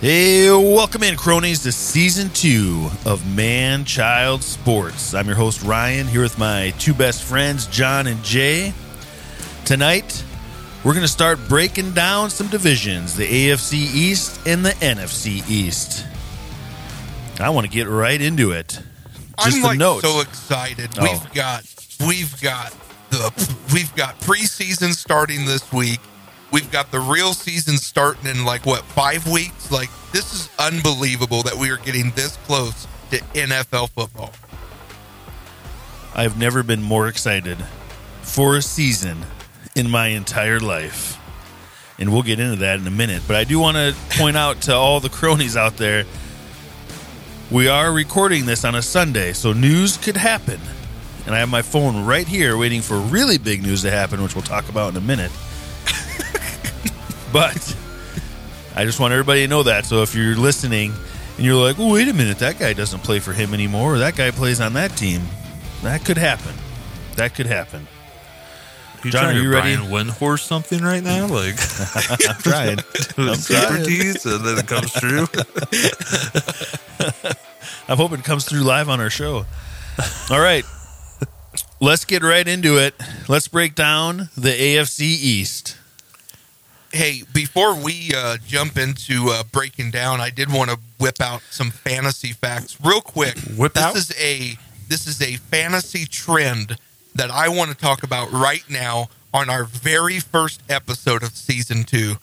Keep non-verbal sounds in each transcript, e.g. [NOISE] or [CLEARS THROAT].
Hey, welcome in, cronies, to season two of Man Child Sports. I'm your host, Ryan, here with my two best friends, John and Jay. Tonight, we're going to start breaking down some divisions the AFC East and the NFC East. I want to get right into it. Just I'm the like notes. so excited. Oh. We've got we've got the we've got preseason starting this week. We've got the real season starting in like what five weeks. Like this is unbelievable that we are getting this close to NFL football. I've never been more excited for a season in my entire life. And we'll get into that in a minute. But I do want to point out to all the cronies out there we are recording this on a Sunday, so news could happen. And I have my phone right here waiting for really big news to happen, which we'll talk about in a minute. But I just want everybody to know that. So if you're listening and you're like, oh, wait a minute, that guy doesn't play for him anymore, or that guy plays on that team, that could happen. That could happen. You John, trying are you to ready? Brian Windhorst something right now? [LAUGHS] Like I'm trying. [LAUGHS] I'm trying. and then it comes through. [LAUGHS] I'm hoping it comes through live on our show. All right. Let's get right into it. Let's break down the AFC East. Hey, before we uh, jump into uh, breaking down, I did want to whip out some fantasy facts real quick. Whip this out? is a this is a fantasy trend that I want to talk about right now on our very first episode of season two.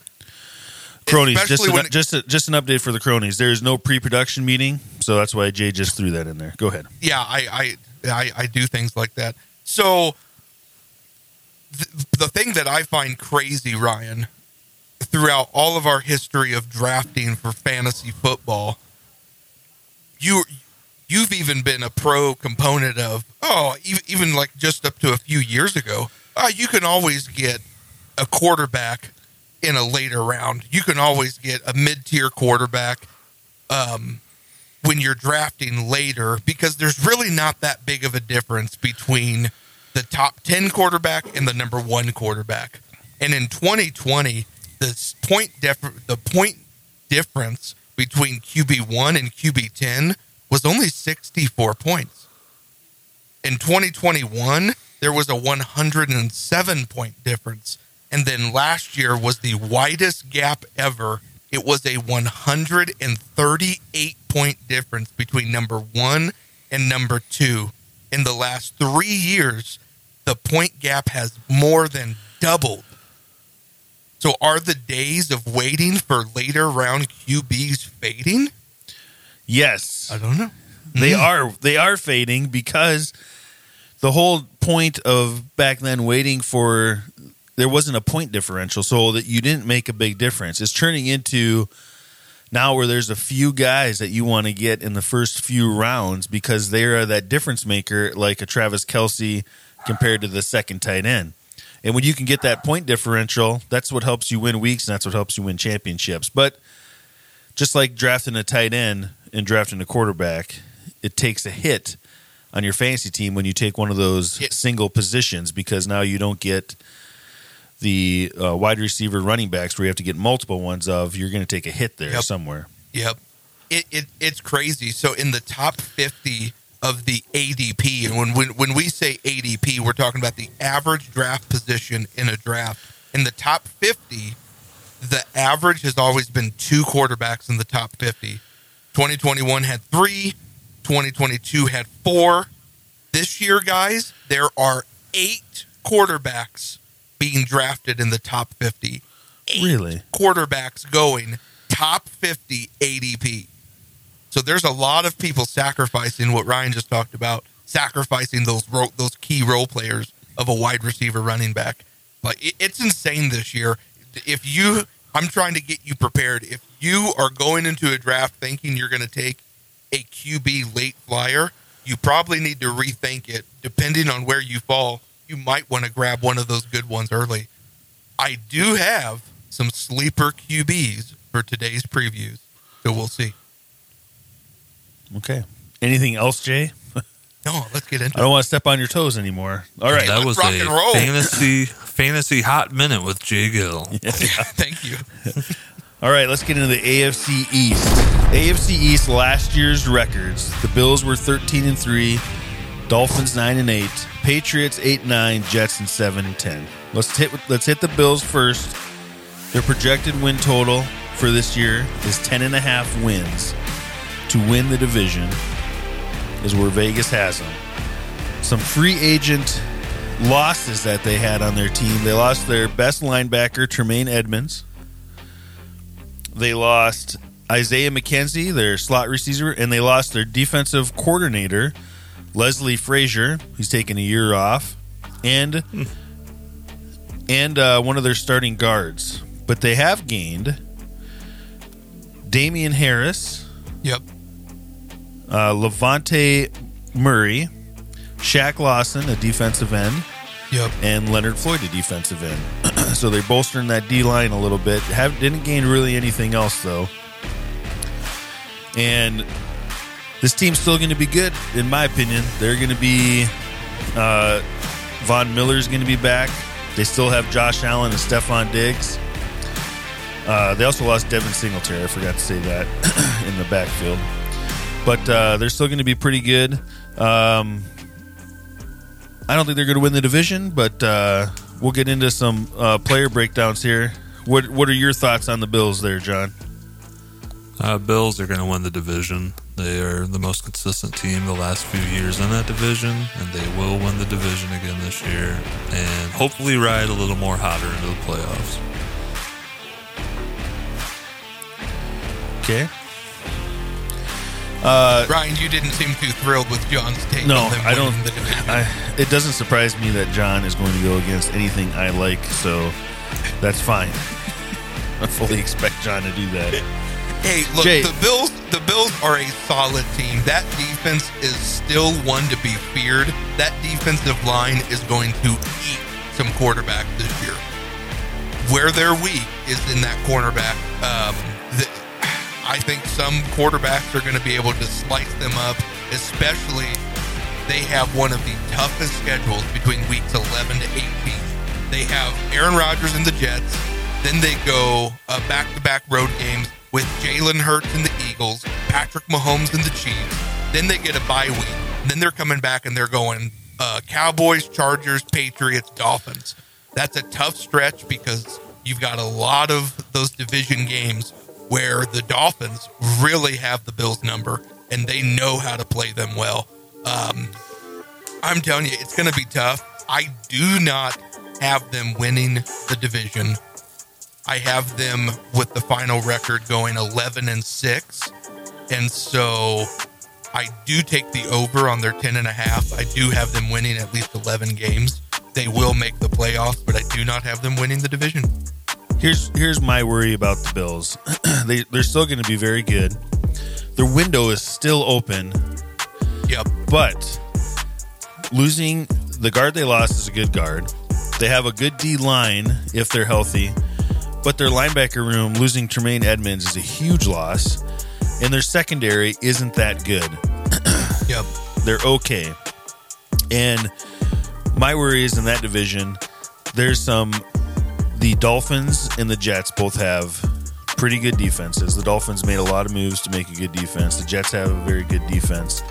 Cronies, just an, it- just a, just an update for the cronies. There is no pre-production meeting, so that's why Jay just threw that in there. Go ahead. yeah, I, I, I, I do things like that. So th- the thing that I find crazy, Ryan, throughout all of our history of drafting for fantasy football, you you've even been a pro component of oh, even, even like just up to a few years ago, uh, you can always get a quarterback in a later round. You can always get a mid-tier quarterback. Um, when you're drafting later because there's really not that big of a difference between the top 10 quarterback and the number 1 quarterback. And in 2020, the point def- the point difference between QB1 and QB10 was only 64 points. In 2021, there was a 107 point difference. And then last year was the widest gap ever. It was a 138 point difference between number one and number two. In the last three years, the point gap has more than doubled. So, are the days of waiting for later round QBs fading? Yes, I don't know. they hmm. are. They are fading because the whole point of back then waiting for there wasn't a point differential, so that you didn't make a big difference. It's turning into now where there's a few guys that you want to get in the first few rounds because they are that difference maker, like a Travis Kelce compared to the second tight end. And when you can get that point differential, that's what helps you win weeks and that's what helps you win championships. But just like drafting a tight end and drafting a quarterback, it takes a hit on your fantasy team when you take one of those Yeah. single positions because now you don't get the uh, wide receiver running backs where you have to get multiple ones of. You're going to take a hit there Yep. somewhere. Yep. It, it it's crazy. So in the top 50 of the ADP, and when, when when we say ADP, we're talking about the average draft position in a draft. In the top 50, the average has always been two quarterbacks in the top 50. 2021 had 3, 2022 had 4. This year, guys, there are 8 quarterbacks being drafted in the top 50 Really? quarterbacks going top 50 ADP. So there's a lot of people sacrificing what Ryan just talked about, sacrificing those ro- those key role players of a wide receiver running back. Like it, it's insane this year. If you I'm trying to get you prepared. If you are going into a draft thinking you're going to take a QB late flyer, you probably need to rethink it. Depending on where you fall, you might want to grab one of those good ones early. I do have some sleeper QBs for today's previews, so we'll see. Okay. Anything else, Jay? No, let's get into I don't want to step on your toes anymore. All right. That was rock a and roll. fantasy fantasy hot minute with Jay Gill. [LAUGHS] it. [LAUGHS] Thank you. All right, let's get into the AFC East. AFC East last year's records. The Bills were 13 and 3, Dolphins 9 and 8, Patriots 8 and 9, Jets and 7 and 10. Let's hit let's hit the Bills first. Their projected win total for this year is 10 and a half wins to win the division is where Vegas has them. Some free agent losses that they had on their team. They lost their best linebacker, Tremaine Edmonds. They lost Isaiah McKenzie, their slot receiver, and they lost their defensive coordinator, Leslie Frazier. He's taking a year off, and and uh, one of their starting guards. But they have gained Damien Harris, Yep. Uh, Levante Murray, Shaq Lawson, a defensive end, Yep. and Leonard Floyd, a defensive end. [CLEARS THROAT] so they're bolstering that D line a little bit. Have didn't gain really anything else though. And this team's still going to be good, in my opinion. They're going to be uh, Von Miller's going to be back. They still have Josh Allen and Stefon Diggs. Uh, they also lost Devin Singletary. I forgot to say that [CLEARS THROAT] in the backfield. But uh, they're still going to be pretty good. Um, I don't think they're going to win the division, but uh, we'll get into some uh, player breakdowns here. What What are your thoughts on the Bills there, John? Uh, Bills are going to win the division. They are the most consistent team the last few years in that division, and they will win the division again this year, and hopefully ride a little more hotter into the playoffs. Okay. Uh, Ryan, you didn't seem too thrilled with John's take. no, I don't. winning The division. I, it doesn't surprise me that John is going to go against anything I like, so that's fine. [LAUGHS] I fully expect John to do that. Hey, look, Jay. the Bills. The Bills are a solid team. That defense is still one to be feared. That defensive line is going to eat some quarterback this year. Where they're weak is in that cornerback. Um, the, I think some quarterbacks are going to be able to slice them up, especially they have one of the toughest schedules between weeks 11 to 18. They have Aaron Rodgers and the Jets. Then they go uh, back-to-back road games with Jalen Hurts and the Eagles, Patrick Mahomes and the Chiefs. Then they get a bye week. Then they're coming back and they're going uh, Cowboys, Chargers, Patriots, Dolphins. That's a tough stretch because you've got a lot of those division games where the Dolphins really have the Bills number and they know how to play them well. Um, I'm telling you, it's going to be tough. I do not have them winning the division. I have them with the final record going 11 and 6. And so I do take the over on their 10 and a half. I do have them winning at least 11 games. They will make the playoffs, but I do not have them winning the division. Here's here's my worry about the Bills. [CLEARS THROAT] they they're still going to be very good. Their window is still open, Yep. but losing the guard they lost is a good guard. They have a good D line if they're healthy, but their linebacker room losing Tremaine Edmonds is a huge loss, and their secondary isn't that good. [CLEARS THROAT] Yep. They're okay. And my worry is in that division, there's some. The Dolphins and the Jets both have pretty good defenses. The Dolphins made a lot of moves to make a good defense. The Jets have a very good defense.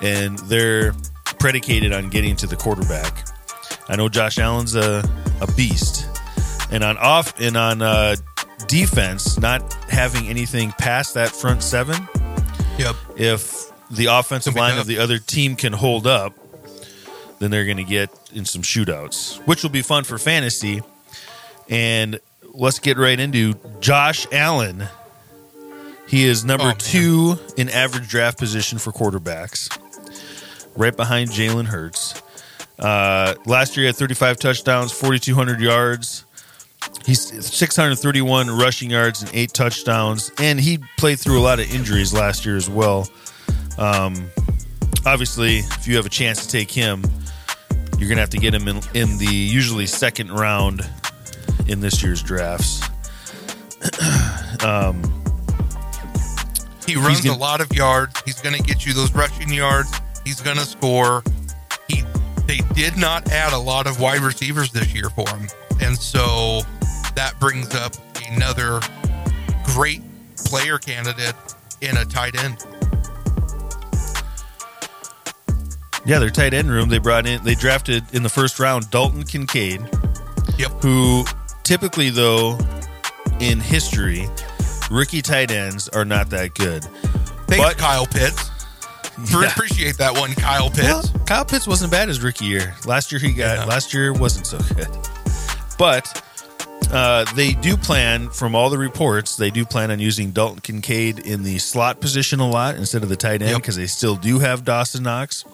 And they're predicated on getting to the quarterback. I know Josh Allen's a, a beast. And on off and on uh, defense, not having anything past that front seven, Yep. if the offensive It's gonna be line of the other team can hold up, then they're going to get in some shootouts, which will be fun for fantasy. And let's get right into Josh Allen. He is number Oh, two in average draft position for quarterbacks, right behind Jalen Hurts. Uh, last year, he had 35 touchdowns, 4,200 yards. He's 631 rushing yards and eight touchdowns, and he played through a lot of injuries last year as well. Um, obviously, if you have a chance to take him, you're going to have to get him in, in the usually second round in this year's drafts. [CLEARS THROAT] um, He runs gonna- a lot of yards. He's going to get you those rushing yards. He's going to score. He they did not add a lot of wide receivers this year for him, and so that brings up another great player candidate in a tight end. Yeah, their tight end room. They brought in. They drafted in the first round Dalton Kincaid, Yep. who typically though in history, rookie tight ends are not that good. Thanks, But- Kyle Pitts. Yeah. Appreciate that one, Kyle Pitts. Well, Kyle Pitts wasn't bad his rookie year. Last year he got. Yeah. Last year wasn't so good. But uh, they do plan, from all the reports, they do plan on using Dalton Kincaid in the slot position a lot instead of the tight end Yep. because they still do have Dawson Knox.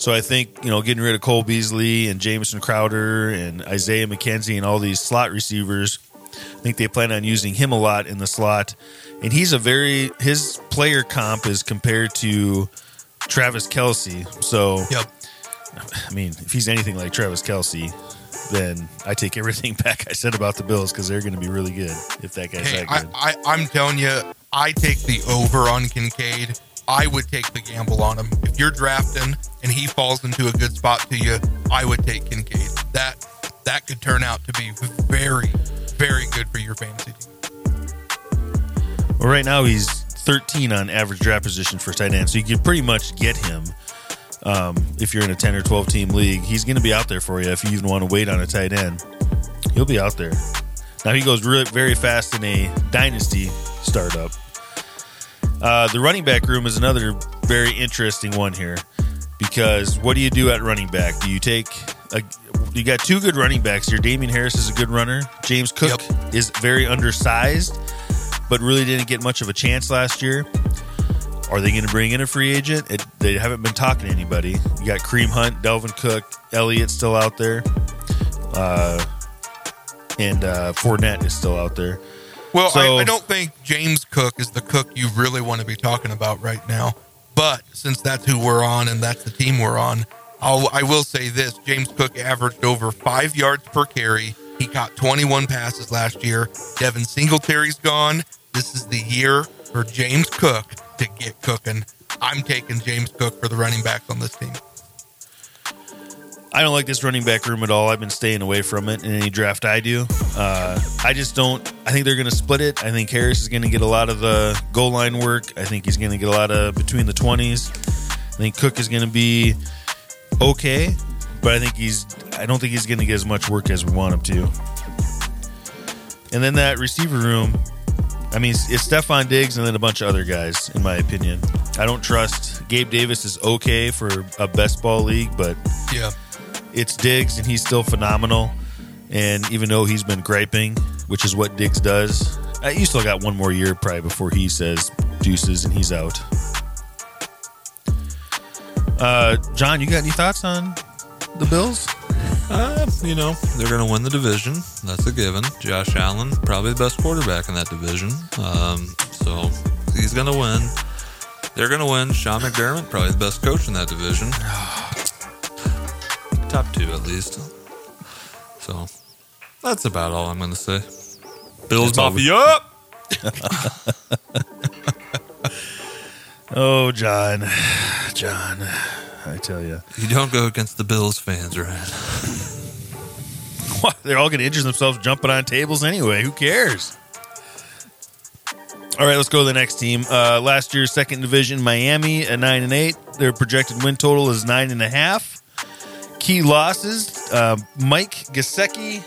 So I think you know getting rid of Cole Beasley and Jameson Crowder and Isaiah McKenzie and all these slot receivers, I think they plan on using him a lot in the slot. And he's a very his player comp is compared to Travis Kelce. So Yep. I mean, if he's anything like Travis Kelce, then I take everything [LAUGHS] back I said about the Bills because they're going to be really good if that guy's Hey, that I, good. I, I'm telling you, I take the over on Kincaid. I would take the gamble on him. If you're drafting and he falls into a good spot to you, I would take Kincaid. That that could turn out to be very, very good for your fantasy team. well, right now he's 13 on average draft position for tight end, so you can pretty much get him um, if you're in a 10 or 12 team league. He's going to be out there for you if you even want to wait on a tight end. He'll be out there. Now he goes really, very fast in a dynasty startup. Uh, the running back room is another very interesting one here because what do you do at running back? Do you take a, you got two good running backs here. Damien Harris is a good runner. James Cook is very undersized, but really didn't get much of a chance last year. Are they going to bring in a free agent? It, they haven't been talking to anybody. You got Kareem Hunt, Dalvin Cook, Elliott still out there, uh, and uh, Fournette is still out there. Well, So- I, I don't think James Cook is the Cook you really want to be talking about right now. But since that's who we're on and that's the team we're on, I'll, I will say this: James Cook averaged over five yards per carry. He caught 21 passes last year. Devin Singletary's gone. This is the year for James Cook to get cooking. I'm taking James Cook for the running back on this team. I don't like this running back room at all. I've been staying away from it in any draft I do. Uh, I just don't. I think they're going to split it. I think Harris is going to get a lot of the goal line work. I think he's going to get a lot of between the twenties. I think Cook is going to be okay, but I think he's. I don't think he's going to get as much work as we want him to. And then that receiver room. I mean, it's Stefon Diggs and then a bunch of other guys, in my opinion. I don't trust Gabe Davis is okay for a best ball league, but Yeah. It's Diggs, and he's still phenomenal. And even though he's been griping, which is what Diggs does, uh, you still got one more year probably before he says deuces and he's out. Uh, John, you got any thoughts on the Bills? Uh, you know, they're going to win the division. That's a given. Josh Allen, probably the best quarterback in that division. Um, so he's going to win. They're going to win. Sean McDermott, probably the best coach in that division. [SIGHS] [SIGHS] Top two, at least. So that's about all I'm going to say. Bills That's Mafia up! [LAUGHS] Oh, John, John, I tell you, You don't go against the Bills fans, right? they're all going to injure themselves jumping on tables anyway. Who cares? All right, let's go to the next team. Uh, last year's second division, Miami at nine and eight. Their projected win total is nine and a half. Key losses: uh, Mike Gesicki.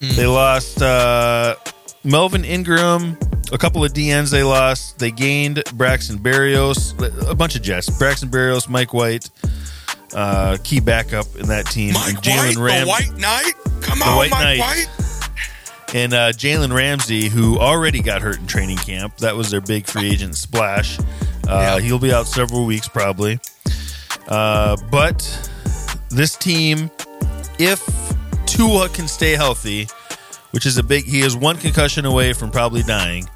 They lost uh, Melvin Ingram. A couple of DNs they lost. They gained Braxton Berrios. A bunch of Jets. Braxton Berrios, Mike White, uh, key backup in that team. Mike and Jalen White, Ram- the White Knight. Come The on, White Mike Knight. White. and uh, Jalen Ramsey, who already got hurt in training camp. That was their big free agent splash. Uh, Yeah. He'll be out several weeks probably. Uh, but this team, if Tua can stay healthy, which is a big, he is one concussion away from probably dying.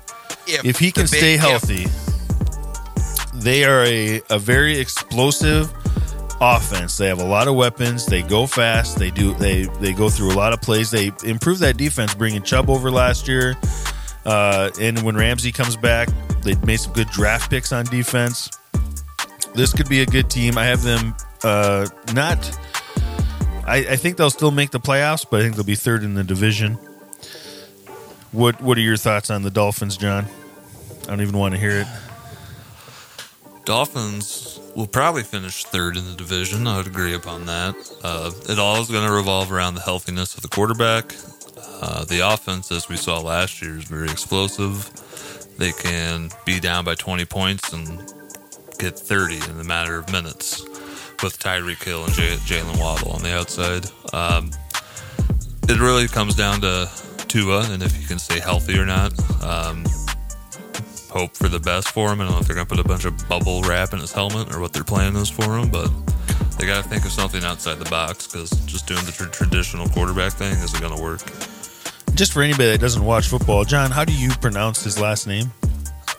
If he can stay if. healthy, they are a, a very explosive offense. They have a lot of weapons. They go fast. They do they they go through a lot of plays. They improve that defense, bringing Chubb over last year. Uh, and when Ramsey comes back, they made some good draft picks on defense. This could be a good team. I have them uh, not. I, I think they'll still make the playoffs, but I think they'll be third in the division. What What are your thoughts on the Dolphins, John? I don't even want to hear it. Dolphins will probably finish third in the division. I would agree upon that. Uh, it all is going to revolve around the healthiness of the quarterback. Uh, the offense, as we saw last year, is very explosive. They can be down by 20 points and get 30 in a matter of minutes with Tyreek Hill and J- Jaylen Waddle on the outside. Um, it really comes down to Tua and if he can stay healthy or not. Um, hope for the best for him. I don't know if they're going to put a bunch of bubble wrap in his helmet or what their plan is for him, but they got to think of something outside the box because just doing the tr- traditional quarterback thing isn't going to work. Just for anybody that doesn't watch football, John, how do you pronounce his last name?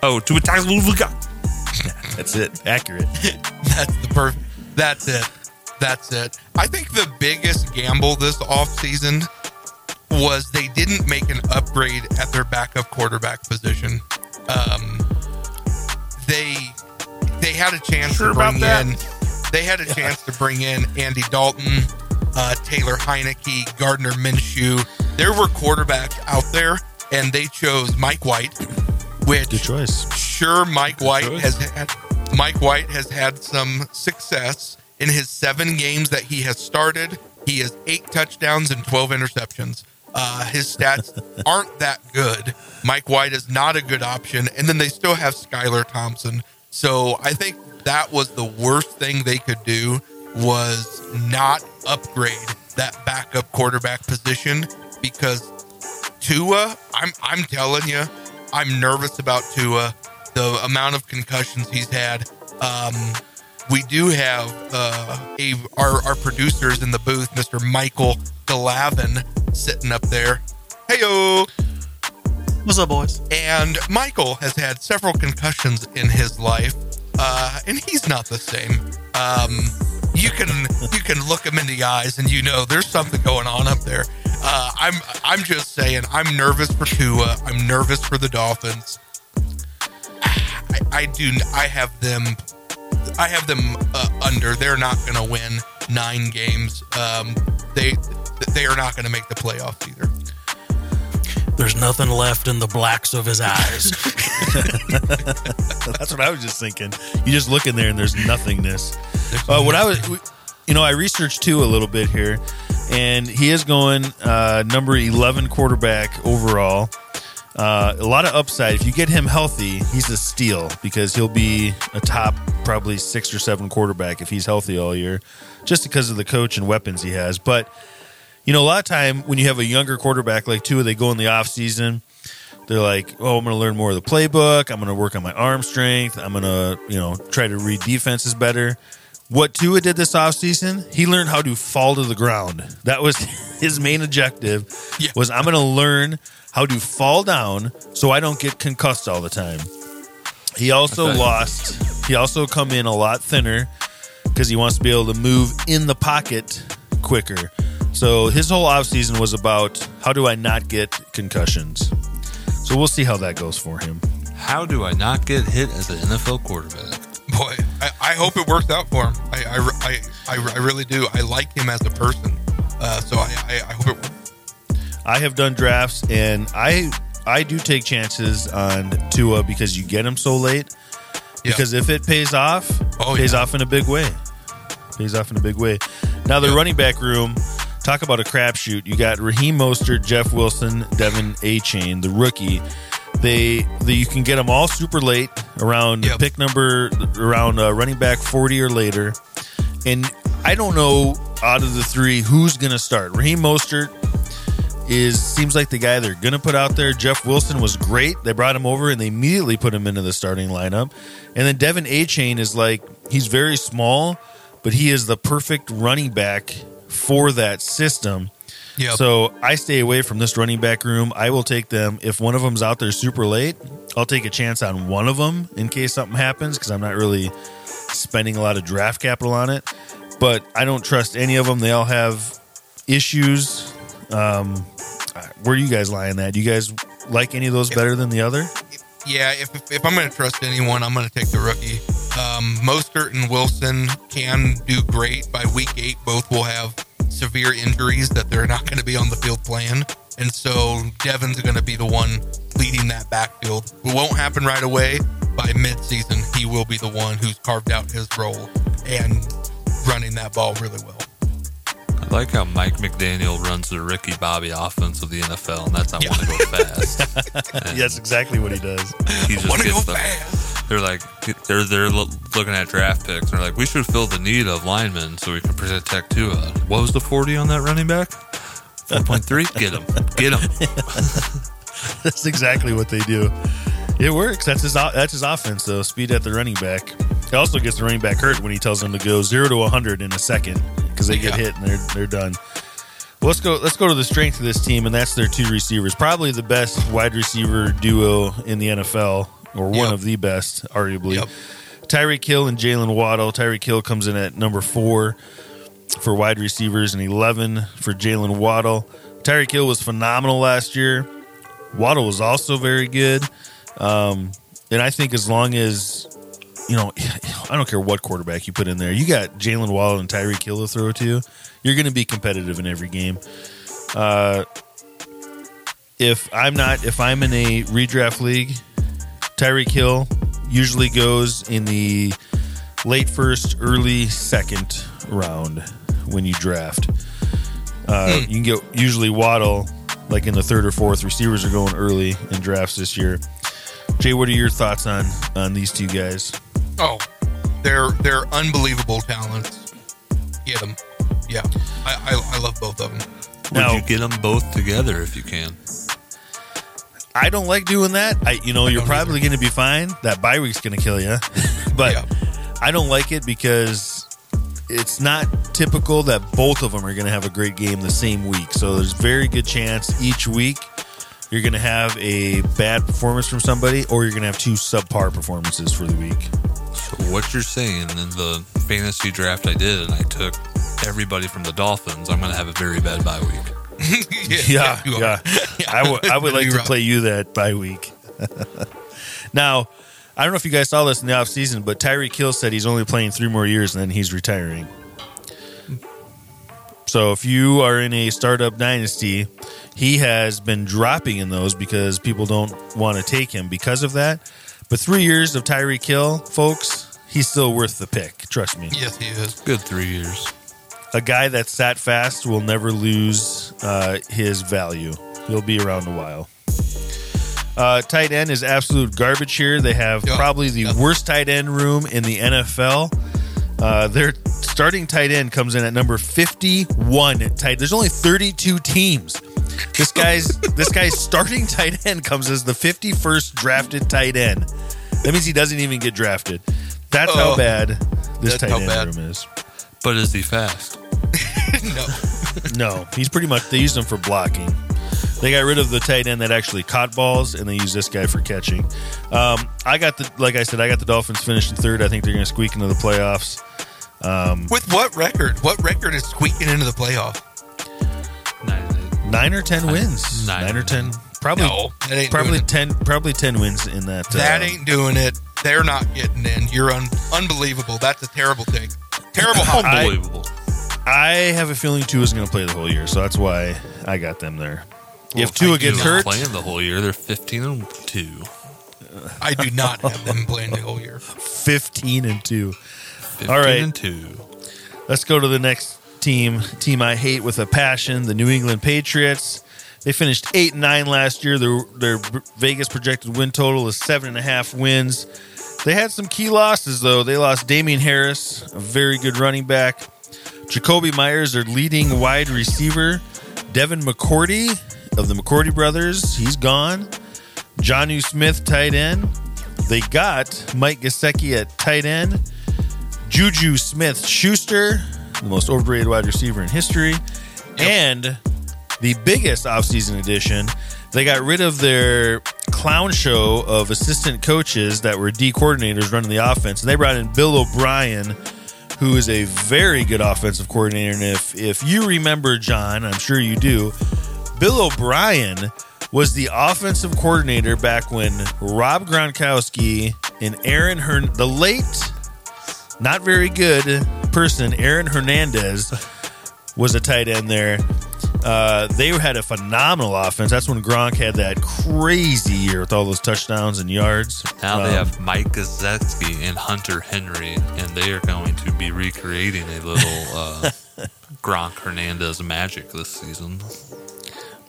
Oh, Tua Tagovailoa. [LAUGHS] That's it. Accurate. [LAUGHS] That's the perfect. That's it. That's it. I think the biggest gamble this offseason was they didn't make an upgrade at their backup quarterback position. Um, they they had a chance Sure to bring about in they had a chance to bring in Andy Dalton, uh, Taylor Heinicke, Gardner Minshew. There were quarterbacks out there, and they chose Mike White, which Good choice. Sure Mike White has had Mike White has had some success in his seven games that he has started. He has eight touchdowns and twelve interceptions. Uh, his stats [LAUGHS] aren't that good. Mike White is not a good option, and then they still have Skylar Thompson. So I think that was the worst thing they could do was not upgrade that backup quarterback position because Tua, I'm I'm telling you, I'm nervous about Tua. The amount of concussions he's had. Um, we do have uh, a our our producers in the booth, Mr. Michael Galavin, sitting up there. Heyo. What's up, boys? And Michael has had several concussions in his life, uh, and he's not the same. Um, you can you can look him in the eyes, and you know there's something going on up there. Uh, I'm I'm just saying I'm nervous for Tua. I'm nervous for the Dolphins. I, I do I have them I have them uh, under. They're not going to win nine games. Um, they they are not going to make the playoffs either. There's nothing left in the blacks of his eyes. [LAUGHS] [LAUGHS] That's what I was just thinking. You just look in there and there's nothingness. Uh, what I was, you know, I researched Tua a little bit here, and he is going uh, number 11 quarterback overall. Uh, a lot of upside. If you get him healthy, he's a steal because he'll be a top probably six or seven quarterback if he's healthy all year, just because of the coach and weapons he has. But you know, a lot of time when you have a younger quarterback like Tua, they go in the off season. They're like, "Oh, I'm going to learn more of the playbook. I'm going to work on my arm strength. I'm going to, you know, try to read defenses better." What Tua did this offseason, he learned how to fall to the ground. That was [LAUGHS] his main objective. Yeah. Was I'm going to learn how to fall down so I don't get concussed all the time. He also Okay. lost. He also come in a lot thinner because he wants to be able to move in the pocket quicker. So his whole offseason was about how do I not get concussions. So we'll see how that goes for him. How do I not get hit as an NFL quarterback? Boy, I, I hope it works out for him. I, I, I, I, I really do. I like him as a person. Uh, so I, I, I hope it works. I have done drafts and I I do take chances on Tua because you get him so late. Yeah. Because if it pays off, Oh, it pays yeah. off in a big way. Pays off in a big way. Now the Yeah. running back room, talk about a crapshoot. You got Raheem Mostert, Jeff Wilson, De'Von Achane, the rookie. They, the, you can get them all super late around Yep. pick number around uh, running back forty or later, and I don't know out of the three who's going to start. Raheem Mostert is seems like the guy they're going to put out there. Jeff Wilson was great. They brought him over and they immediately put him into the starting lineup. And then De'Von Achane is like he's very small, but he is the perfect running back for that system. Yep. So I stay away from this running back room. I will take them if one of them's out there super late. I'll take a chance on one of them in case something happens because I'm not really spending a lot of draft capital on it. But I don't trust any of them. They all have issues. Um, where do you guys lying that? Do you guys like any of those better than the other? Yeah, if, if, if I'm going to trust anyone, I'm going to take the rookie. Um, Mostert and Wilson can do great by week eight. Both will have severe injuries that they're not going to be on the field playing. And so Devin's going to be the one leading that backfield. It won't happen right away. By midseason, he will be the one who's carved out his role and running that ball really well. I like how Mike McDaniel runs the Ricky Bobby offense of the NFL, and that's I want to go fast. [LAUGHS] And That's exactly what he does. he just Want to go the, fast? They're like they're they're looking at draft picks. And they're like, we should fill the need of linemen so we can protect Tua. What was the forty on that running back? Four point three. Get him. Get him. [LAUGHS] That's exactly what they do. It works. That's his. That's his offense, though. Speed at the running back. It also gets the running back hurt when he tells them to go zero to hundred in a second because they get Yeah. hit and they're they're done. Well, let's go. Let's go to the strength of this team, and that's their two receivers. Probably the best wide receiver duo in the NFL, or one Yep. of the best, arguably. Yep. Tyreek Hill and Jaylen Waddle. Tyreek Hill comes in at number four for wide receivers and 11 for Jaylen Waddle. Tyreek Hill was phenomenal last year. Waddle was also very good. Um, and I think as long as, you know, [SIGHS] I don't care what quarterback you put in there, you got Jaylen Waddle and Tyreek Hill to throw to, you're going to be competitive in every game. Uh, if I'm not, if I'm in a redraft league, Tyreek Hill usually goes in the late first, early second round when you draft. Uh, You can get usually Waddle like in the third or fourth. Receivers are going early in drafts this year. Jay, what are your thoughts on on these two guys? Oh, they're they're unbelievable talents. Get them. Yeah, I, I, I love both of them. Would Now- you get them both together if you can? I don't like doing that. I, you know, you're probably going to be fine. That bye week's going to kill you, [LAUGHS] but Yeah. I don't like it because it's not typical that both of them are going to have a great game the same week. So there's very good chance each week you're going to have a bad performance from somebody, or you're going to have two subpar performances for the week. So what you're saying in the fantasy draft I did, and I took everybody from the Dolphins, I'm going to have a very bad bye week. [LAUGHS] Yeah, you are. yeah. [LAUGHS] I would like to right. play you that bye week. [LAUGHS] now, I don't know if you guys saw this in the offseason, but Tyreek Hill said he's only playing three more years and then he's retiring. So if you are in a startup dynasty, he has been dropping in those because people don't want to take him because of that. But three years of Tyreek Hill, folks, he's still worth the pick. Trust me. Yes, he is. Good three years. A guy that sat fast will never lose uh, his value. He'll be around a while. Uh, tight end is absolute garbage here. They have Yeah. probably the Yeah. worst tight end room in the NFL. Uh, their starting tight end comes in at number 51 tight. There's only 32 teams. This guy's this guy's starting tight end comes as the 51st drafted tight end. That means he doesn't even get drafted. That's how Oh, bad this tight end bad. room is. But is he fast? [LAUGHS] no. No, he's pretty much. They used him for blocking. They got rid of the tight end that actually caught balls, and they use this guy for catching. Um, I got the, like I said, I got the Dolphins finishing third. I think they're going to squeak into the playoffs. With what record? What record is squeaking into the playoff? Nine and eight. Nine or ten wins. Nine. Nine or ten. Probably. No, probably doing it. ten. Probably ten wins in that. That uh, ain't doing it. They're not getting in. You're un- unbelievable. That's a terrible take. Terrible hot. [LAUGHS] I- Unbelievable. I have a feeling Tua is going to play the whole year, so that's why I got them there. Well, if Tua gets hurt, playing the whole year. They're 15 and two. I do not have them [LAUGHS] playing the whole year. fifteen and two. 15 All right. and two. Let's go to the next team. Team I hate with a passion, the New England Patriots. They finished eight and nine last year. Their their Vegas projected win total is seven and a half wins. They had some key losses though. They lost Damien Harris, a very good running back. Jakobi Meyers, their leading wide receiver. Devin McCourty of the McCourty brothers, he's gone. Jonnu Smith, tight end. They got Mike Gesicki at tight end. Juju Smith Schuster, the most overrated wide receiver in history. And the biggest offseason addition, they got rid of their clown show of assistant coaches that were D coordinators running the offense. And they brought in Bill O'Brien, who is a very good offensive coordinator. And if, if you remember, John, I'm sure you do, Bill O'Brien was the offensive coordinator back when Rob Gronkowski and Aaron Hern, the late not very good person, Aaron Hernandez, was a tight end there. Uh, they had a phenomenal offense. That's when Gronk had that crazy year with all those touchdowns and yards. Now they Um, have Mike Gesicki and Hunter Henry, and they are going to be recreating a little uh, [LAUGHS] Gronk Hernandez magic this season.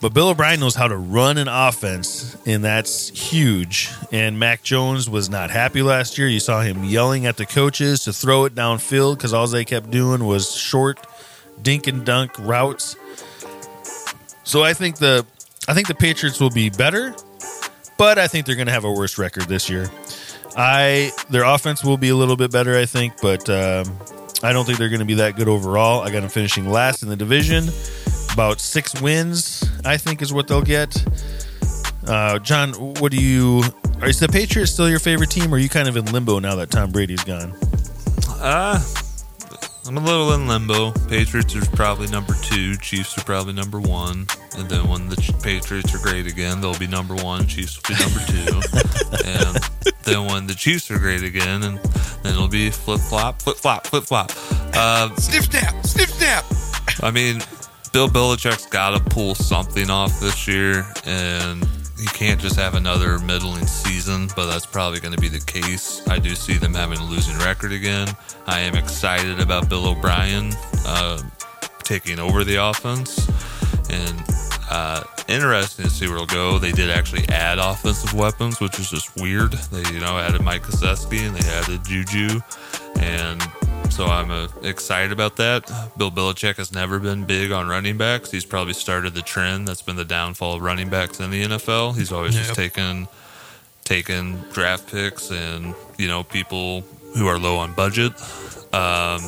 But Bill O'Brien knows how to run an offense, and that's huge. And Mac Jones was not happy last year. You saw him yelling at the coaches to throw it downfield because all they kept doing was short, dink and dunk routes. So I think the I think the Patriots will be better, but I think they're going to have a worse record this year. I their offense will be a little bit better, I think, but um, I don't think they're going to be that good overall. I got them finishing last in the division about six wins, I think, is what they'll get. Uh, John, what do you? Is the Patriots still your favorite team, or are you kind of in limbo now that Tom Brady's gone? Uh, I'm a little in limbo. Patriots are probably number two. Chiefs are probably number one. And then when the Patriots are great again, they'll be number one. Chiefs will be number two. [LAUGHS] and then when the Chiefs are great again, and then it'll be flip flop, flip flop, flip flop. Uh, Sniff snap, sniff snap. I mean, Bill Belichick's got to pull something off this year, and he can't just have another middling season, but that's probably going to be the case. I do see them having a losing record again. I am excited about Bill O'Brien uh, taking over the offense, and uh, interesting to see where it'll go. They did actually add offensive weapons, which is just weird. They, you know, added Mike Koseski and they added Juju, and so I'm uh, excited about that. Bill Belichick has never been big on running backs. He's probably started the trend that's been the downfall of running backs in the NFL. He's always just Yep. taken taken draft picks and you know people who are low on budget. Um,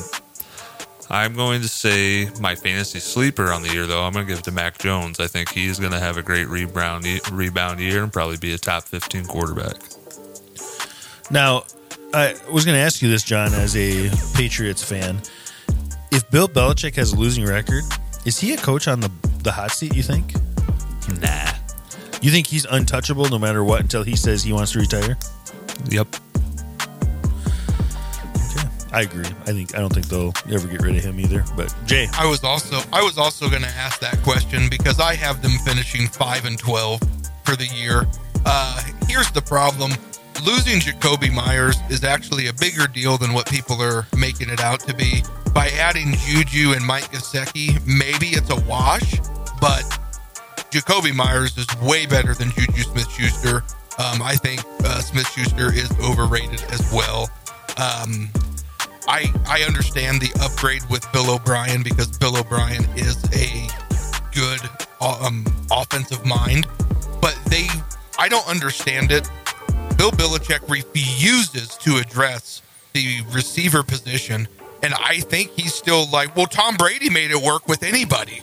I'm going to say my fantasy sleeper on the year, though. I'm going to give it to Mac Jones. I think he's going to have a great rebound rebound year and probably be a top 15 quarterback. Now, I was going to ask you this, John, as a Patriots fan. If Bill Belichick has a losing record, is he a coach on the the hot seat? You think? Nah. You think he's untouchable no matter what until he says he wants to retire? Yep. Okay, I agree. I think I don't think they'll ever get rid of him either. But Jay, I was also I was also going to ask that question because I have them finishing five and twelve for the year. Uh, here's the problem: losing Jakobi Meyers is actually a bigger deal than what people are making it out to be. By adding Juju and Mike Gesicki, maybe it's a wash, but Jakobi Meyers is way better than Juju Smith Schuster. Um, I think uh, Smith Schuster is overrated as well. Um, I I understand the upgrade with Bill O'Brien because Bill O'Brien is a good um, offensive mind, but they I don't understand it. Bill Belichick refuses to address the receiver position, and I think he's still like, well, Tom Brady made it work with anybody.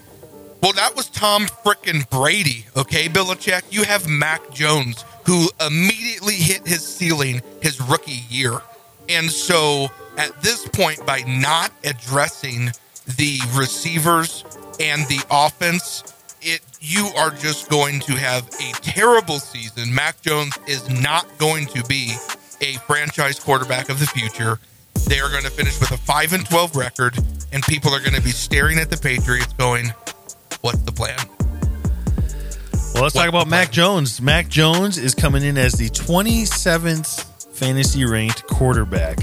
Well, that was Tom frickin' Brady, okay, Belichick? You have Mac Jones, who immediately hit his ceiling his rookie year. And so at this point, by not addressing the receivers and the offense, it you are just going to have a terrible season. Mac Jones is not going to be a franchise quarterback of the future. They are going to finish with a 5 and 12 record, and people are going to be staring at the Patriots going, What's the plan? well, let's talk about Mac Jones. Mac Jones is coming in as the 27th fantasy ranked quarterback.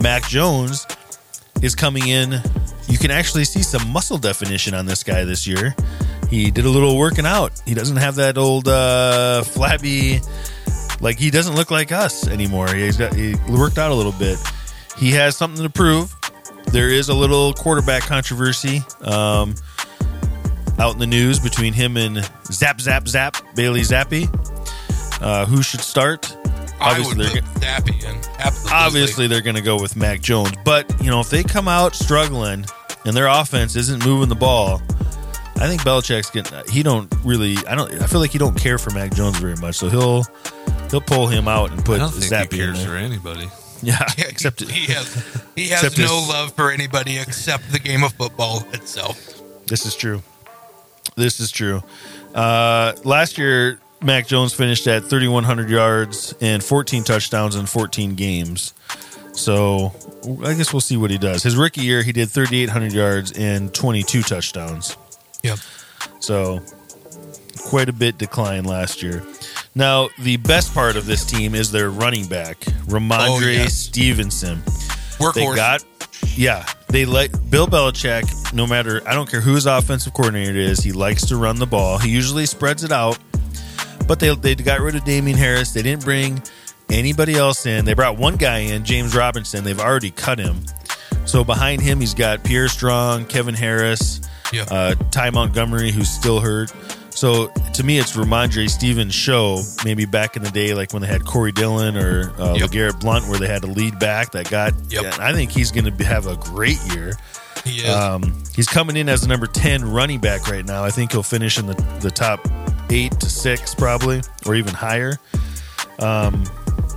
Mac Jones is coming in. You can actually see some muscle definition on this guy this year. He did a little working out. He doesn't have that old uh, flabby, like he doesn't look like us anymore. He's got he worked out a little bit. He has something to prove. There is a little quarterback controversy um, out in the news between him and Zap Zap Zap Bailey Zappe. Uh, who should start? Would they're put go- Zappe in. Absolutely. obviously they're going to go with Mac Jones. But you know, if they come out struggling and their offense isn't moving the ball, I think Belichick's getting. He don't really. I don't. I feel like he don't care for Mac Jones very much. So he'll he'll pull him out and I put don't think Zappe he cares for anybody. Yeah, [LAUGHS] Yeah, except he has he [LAUGHS] has no his- love for anybody except the game of football itself. This is true. This is true. Uh, last year, Mac Jones finished at 3,100 yards and 14 touchdowns in 14 games. So I guess we'll see what he does. His rookie year, he did 3,800 yards and 22 touchdowns. Yep. So quite a bit decline last year. Now, the best part of this team is their running back, Rhamondre Oh, yes. Stevenson. They got, yeah, they like Bill Belichick. No matter, I don't care who his offensive coordinator is, he likes to run the ball. He usually spreads it out, but they they got rid of Damien Harris. They didn't bring anybody else in. They brought one guy in, James Robinson. They've already cut him. So behind him, he's got Pierre Strong, Kevin Harris, Yeah. uh, Ty Montgomery, who's still hurt. So to me, it's Rhamondre Stevens' show. Maybe back in the day, like when they had Corey Dillon or uh, Yep. LeGarrette Blunt, where they had a lead back that got. Yep. and I think he's going to have a great year. he is. Um, he's coming in as the number 10 running back right now. I think he'll finish in the, the top eight to six, probably, or even higher. Um,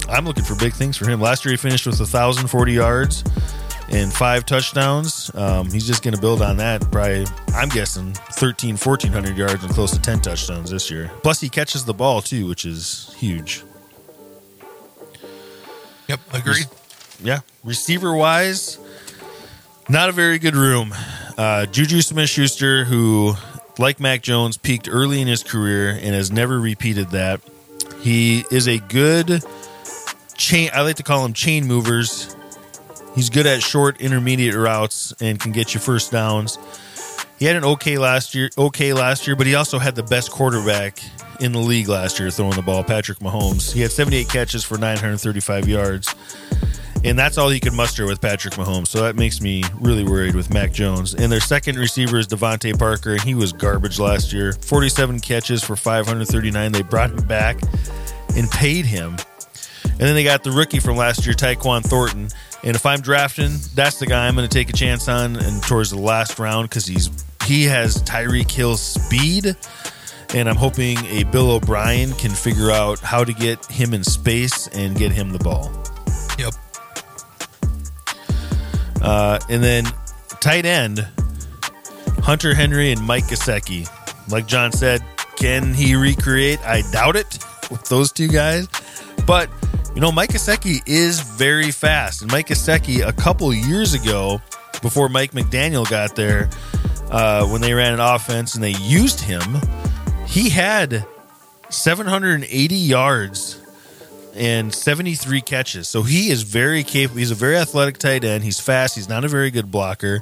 I'm looking for big things for him. Last year, he finished with 1,040 yards and five touchdowns. Um, he's just going to build on that. Probably, I'm guessing 13, 1,400 yards and close to 10 touchdowns this year. Plus, he catches the ball too, which is huge. yep. Agreed. Yeah. Receiver wise, not a very good room. Uh, Juju Smith Schuster, who, like Mac Jones, peaked early in his career and has never repeated that. He is a good chain, I like to call him chain movers. He's good at short, intermediate routes and can get you first downs. He had an okay last year, okay last year, but he also had the best quarterback in the league last year throwing the ball, Patrick Mahomes. He had 78 catches for 935 yards. And that's all he could muster with Patrick Mahomes. So that makes me really worried with Mac Jones. And their second receiver is DeVante Parker, and he was garbage last year. 47 catches for 539. They brought him back and paid him. And then they got the rookie from last year, Tyquan Thornton. And if I'm drafting, that's the guy I'm going to take a chance on and towards the last round because he's he has Tyreek Hill's speed. And I'm hoping a Bill O'Brien can figure out how to get him in space and get him the ball. Yep. Uh, and then tight end, Hunter Henry and Mike Gesicki. Like John said, can he recreate? I doubt it with those two guys. But, you know, Mike Gesicki is very fast. And Mike Gesicki, a couple years ago, before Mike McDaniel got there, uh, when they ran an offense and they used him, he had 780 yards and 73 catches. So he is very capable. He's a very athletic tight end. He's fast. He's not a very good blocker.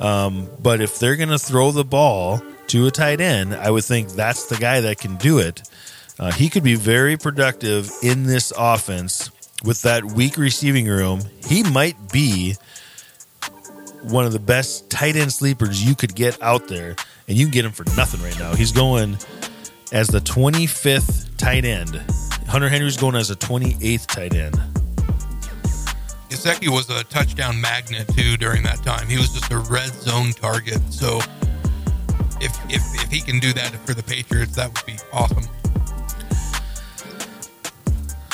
Um, but if they're going to throw the ball to a tight end, I would think that's the guy that can do it. Uh, he could be very productive in this offense with that weak receiving room. He might be one of the best tight end sleepers you could get out there, and you can get him for nothing right now. He's going as the 25th tight end. Hunter Henry's going as a 28th tight end. Gesicki was a touchdown magnet too during that time. He was just a red zone target. So if if if he can do that for the Patriots, that would be awesome.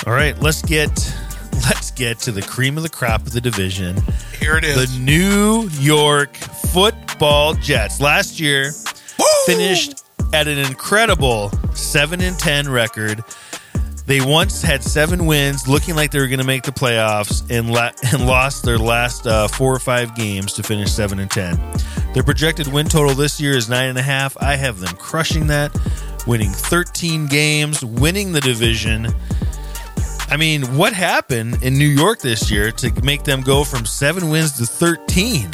All right, let's get let's get to the cream of the crop of the division. Here it is. The. New York Football Jets last year Woo! finished at an incredible 7 and 10 record. They once had 7 wins, looking like they were going to make the playoffs and la- [LAUGHS] and lost their last uh, 4 or 5 games to finish 7 and 10. Their projected win total this year is 9.5. I have them crushing that, winning 13 games, winning the division. I mean, what happened in New York this year to make them go from seven wins to 13?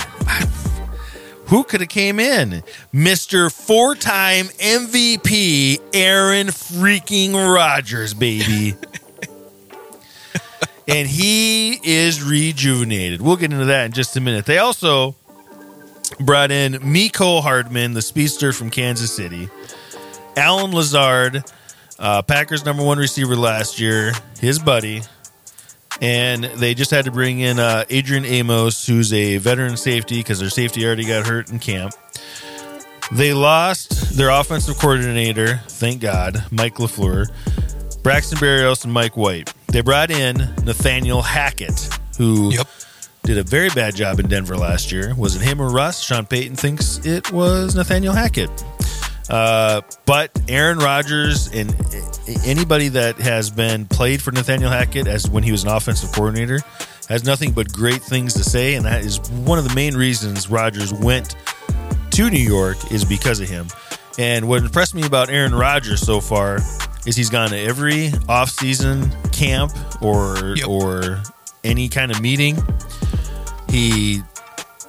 Who could have came in? Mr. Four-time MVP Aaron freaking Rodgers, baby. [LAUGHS] and he is rejuvenated. We'll get into that in just a minute. They also brought in Mecole Hardman, the speedster from Kansas City. Allen Lazard, uh, Packers number one receiver last year, his buddy, and they just had to bring in uh, Adrian Amos, who's a veteran safety because their safety already got hurt in camp. They lost their offensive coordinator, thank God, Mike LaFleur, Braxton Berrios, and Mike White. They brought in Nathaniel Hackett, who Yep. did a very bad job in Denver last year. Was it him or Russ? Sean Payton thinks it was Nathaniel Hackett. Uh, but Aaron Rodgers and anybody that has been played for Nathaniel Hackett as when he was an offensive coordinator has nothing but great things to say, and that is one of the main reasons Rodgers went to New York is because of him. And what impressed me about Aaron Rodgers so far is he's gone to every offseason camp or Yep. or any kind of meeting. He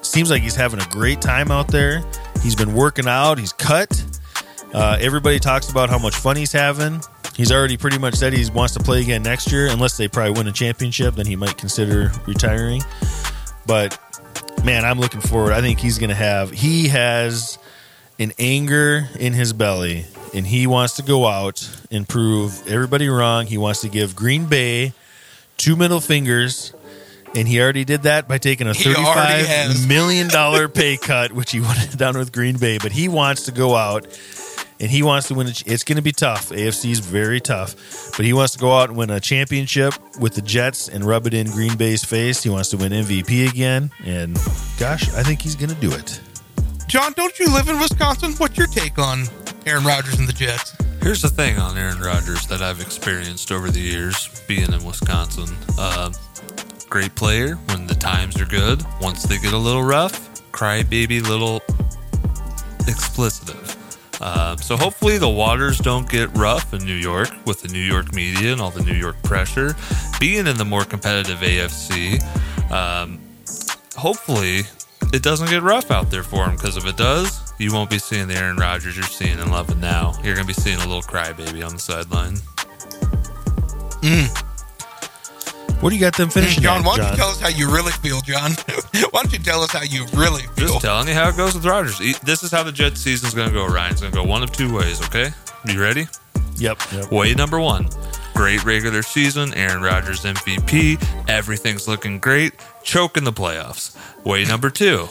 seems like he's having a great time out there. He's been working out. He's cut. Uh, everybody talks about how much fun he's having. He's already pretty much said he wants to play again next year, unless they probably win a championship. Then he might consider retiring. But man, I'm looking forward. I think he's going to have. He has an anger in his belly, and he wants to go out and prove everybody wrong. He wants to give Green Bay two middle fingers. And he already did that by taking a thirty-five million dollar pay cut, which he [LAUGHS] have done with Green Bay. But he wants to go out and he wants to win. A, it's going to be tough. AFC is very tough, but he wants to go out and win a championship with the Jets and rub it in Green Bay's face. He wants to win MVP again, and gosh, I think he's going to do it. John, don't you live in Wisconsin? What's your take on Aaron Rodgers and the Jets? Here's the thing on Aaron Rodgers that I've experienced over the years being in Wisconsin. Uh, great player when the times are good. Once they get a little rough, crybaby little explicitive. Uh, so hopefully the waters don't get rough in New York with the New York media and all the New York pressure. Being in the more competitive AFC, um, hopefully it doesn't get rough out there for him because if it does, you won't be seeing the Aaron Rodgers you're seeing and loving now. You're going to be seeing a little crybaby on the sideline. What do you got them finishing? John, at, why don't John? you tell us how you really feel, John? [LAUGHS] why don't you tell us how you really feel? Just telling you how it goes with Rodgers. This is how the Jets season's going to go, Ryan. It's going to go one of two ways, okay? You ready? Yep. yep. Way number one. Great regular season. Aaron Rodgers MVP. Everything's looking great. Choke in the playoffs. Way number two.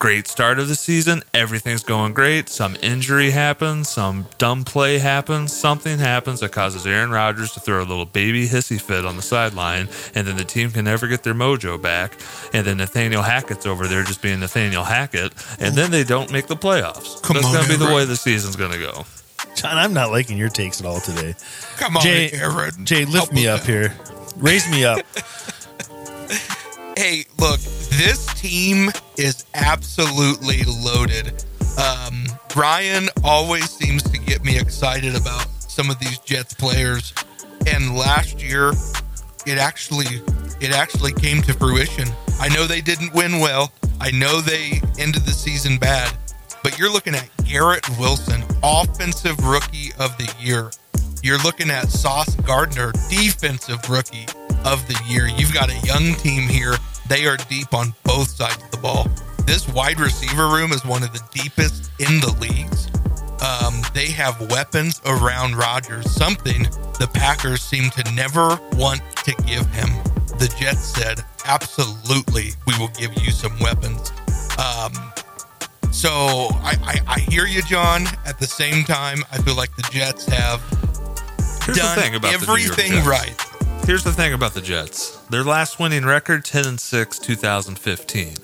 Great start of the season. Everything's going great. Some injury happens. Some dumb play happens. Something happens that causes Aaron Rodgers to throw a little baby hissy fit on the sideline. And then the team can never get their mojo back. And then Nathaniel Hackett's over there just being Nathaniel Hackett. And then they don't make the playoffs. Come That's on, going to be the way the season's going to go. John, I'm not liking your takes at all today. Come on, Jay, Aaron. Jay, lift Help me us up here. Raise me up. [LAUGHS] hey, look, this team is absolutely loaded. Um, Ryan always seems to get me excited about some of these Jets players, and last year, it actually it actually came to fruition. I know they didn't win well. I know they ended the season bad, but you're looking at Garrett Wilson, offensive rookie of the year. You're looking at Sauce Gardner, defensive rookie of the year. You've got a young team here. They are deep on both sides of the ball. This wide receiver room is one of the deepest in the leagues. Um, they have weapons around Rodgers, something the Packers seem to never want to give him. The Jets said, absolutely, we will give you some weapons. Um, so I, I, I hear you, John. At the same time, I feel like the Jets have Here's done the thing about the New everything right. Here's the thing about the Jets. Their last winning record 10 and 6 2015.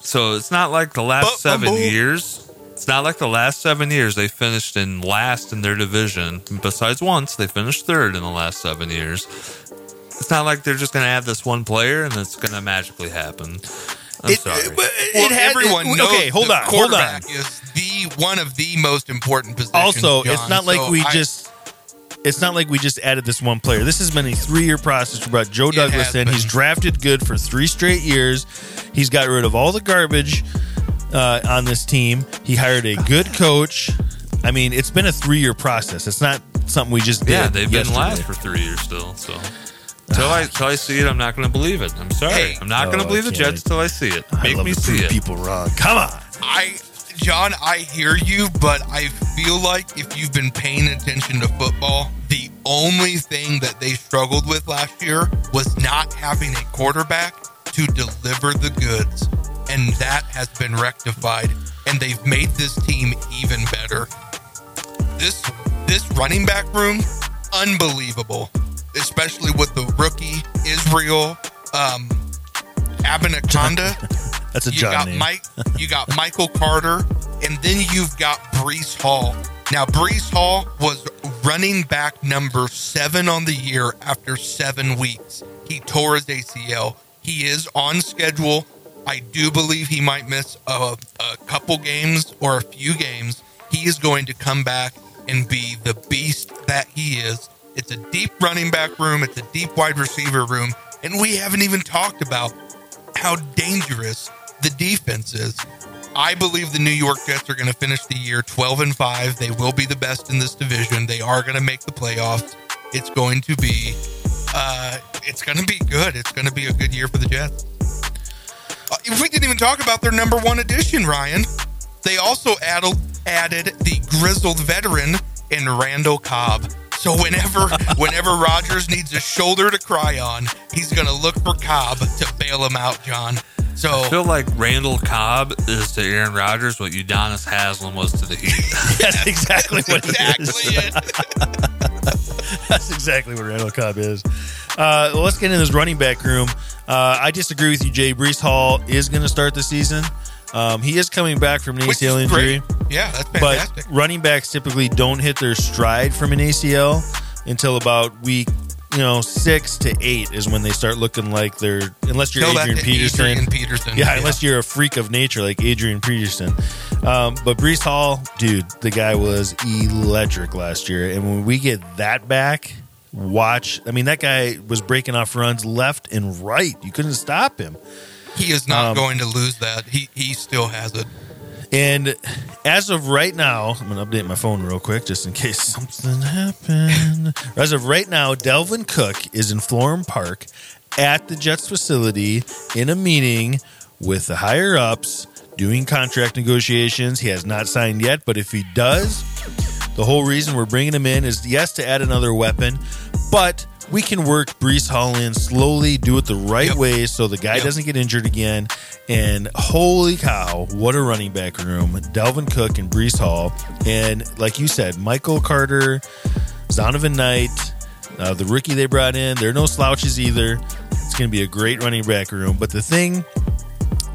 So it's not like the last But- 7 but- years. It's not like the last 7 years they finished in last in their division. Besides once they finished third in the last 7 years. It's not like they're just going to add this one player and it's going to magically happen. I'm It- sorry. it- Well, it had- everyone it- knows okay, hold on, hold on. is the one of the most important positions. Also, it's not like So we I- just it's not like we just added this one player. This has been a three year process. We brought Joe It Douglas in. been. He's drafted good for three straight years. He's got rid of all the garbage uh, on this team. He hired a good coach. I mean, it's been a three year process. It's not something we just did. yeah, they've been last for 3 years still. So Till I, till I see it, I'm not going to believe it. I'm sorry. Hey. I'm not going Oh, to believe the Jets till I see it. I Make love me to see prove it. people wrong. Come on. I, John, I hear you, but I feel like if you've been paying attention to football, the only thing that they struggled with last year was not having a quarterback to deliver the goods. And that has been rectified, and they've made this team even better. This this running back room, unbelievable. Especially with the rookie Israel um Abanikanda. [LAUGHS] That's a You got name. Mike. [LAUGHS] You got Michael Carter, and then you've got Breece Hall. Now, Breece Hall was running back number seven on the year after seven weeks. He tore his ACL. He is on schedule. I do believe he might miss a, a couple games or a few games. He is going to come back and be the beast that he is. It's a deep running back room, it's a deep wide receiver room, and we haven't even talked about how dangerous the defense is. I believe the New York Jets are going to finish the year 12 and 5. They will be the best in this division. They are going to make the playoffs. It's going to be uh, it's going to be good. It's going to be a good year for the Jets. Uh, we didn't even talk about their number one addition, Ryan. They also added added the grizzled veteran in Randall Cobb. So whenever [LAUGHS] whenever Rogers needs a shoulder to cry on, he's going to look for Cobb to bail him out, John. So I feel like Randall Cobb is to Aaron Rodgers what Udonis Haslem was to the Heat. [LAUGHS] [LAUGHS] That's exactly what exactly it is. it. [LAUGHS] That's exactly what Randall Cobb is. Uh, well, let's get into this running back room. Uh, I disagree with you, Jay. Breece Hall is going to start the season. Um, he is coming back from an Which ACL injury, great. Yeah, that's fantastic. but running backs typically don't hit their stride from an ACL until about week, you know, six to eight is when they start looking like they're unless you're Tell that Adrian to Peterson. Adrian Peterson. Yeah, unless you're a freak of nature like Adrian Peterson. Um, but Breece Hall, dude, the guy was electric last year. And when we get that back, watch. I mean, that guy was breaking off runs left and right. You couldn't stop him. he is not um, going to lose that. He he still has it. And as of right now, I'm going to update my phone real quick just in case [LAUGHS] something happened. As of right now, Dalvin Cook is in Florham Park at the Jets facility in a meeting with the higher ups doing contract negotiations. He has not signed yet, but if he does, the whole reason we're bringing him in is yes, to add another weapon, but we can work Breece Hall in slowly, do it the right Yep. way so the guy Yep. doesn't get injured again. And holy cow, what a running back room. Dalvin Cook and Breece Hall. And like you said, Michael Carter, Zonovan Knight, uh, the rookie they brought in, they're no slouches either. It's going to be a great running back room. But the thing,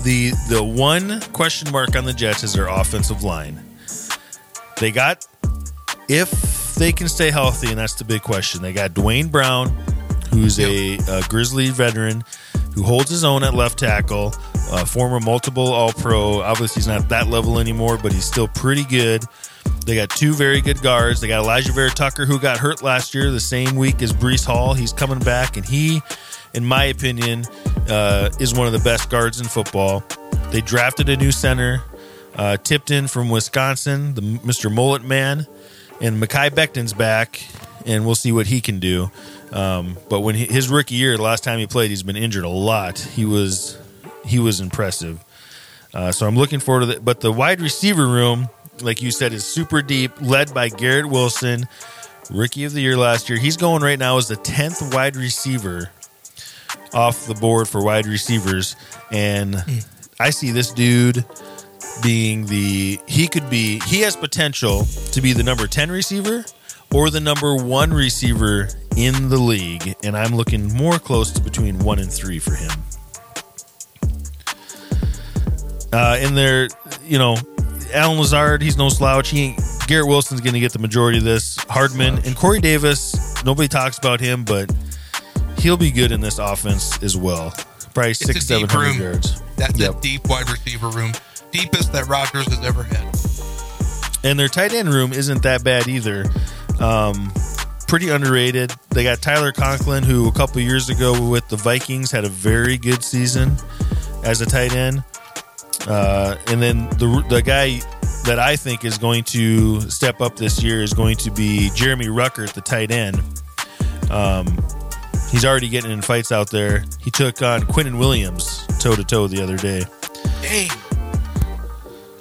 the the one question mark on the Jets is their offensive line. They got if they can stay healthy, and that's the big question. They got Duane Brown, who's a, a Grizzly veteran who holds his own at left tackle, uh, former multiple All Pro. Obviously, he's not that level anymore, but he's still pretty good. They got two very good guards. They got Alijah Vera Tucker, who got hurt last year the same week as Breece Hall. He's coming back, and he, in my opinion, uh, is one of the best guards in football. They drafted a new center, uh, Tippmann from Wisconsin, the Mr. Mullet Man, and Mekhi Becton's back, and we'll see what he can do. Um, but when he, his rookie year, the last time he played, he's been injured a lot. He was he was impressive. Uh, so I'm looking forward to that. But the wide receiver room, like you said, is super deep, led by Garrett Wilson, rookie of the year last year. He's going right now as the 10th wide receiver off the board for wide receivers. And I see this dude being the, he could be, he has potential to be the number 10 receiver or the number one receiver in the league. And I'm looking more close to between one and three for him. Uh, in there, you know, Allen Lazard, he's no slouch. He ain't, Garrett Wilson's going to get the majority of this. Hardman and Corey Davis, nobody talks about him, but he'll be good in this offense as well. Probably six, seven hundred yards. That's Yep. a deep wide receiver room, deepest that Rodgers has ever had. And their tight end room isn't that bad either. Um, pretty underrated. They got Tyler Conklin, who a couple years ago with the Vikings had a very good season as a tight end. Uh, and then the the guy that I think is going to step up this year is going to be Jeremy Ruckert at the tight end. Um, he's already getting in fights out there. He took on Quinnen Williams toe to toe the other day. Dang.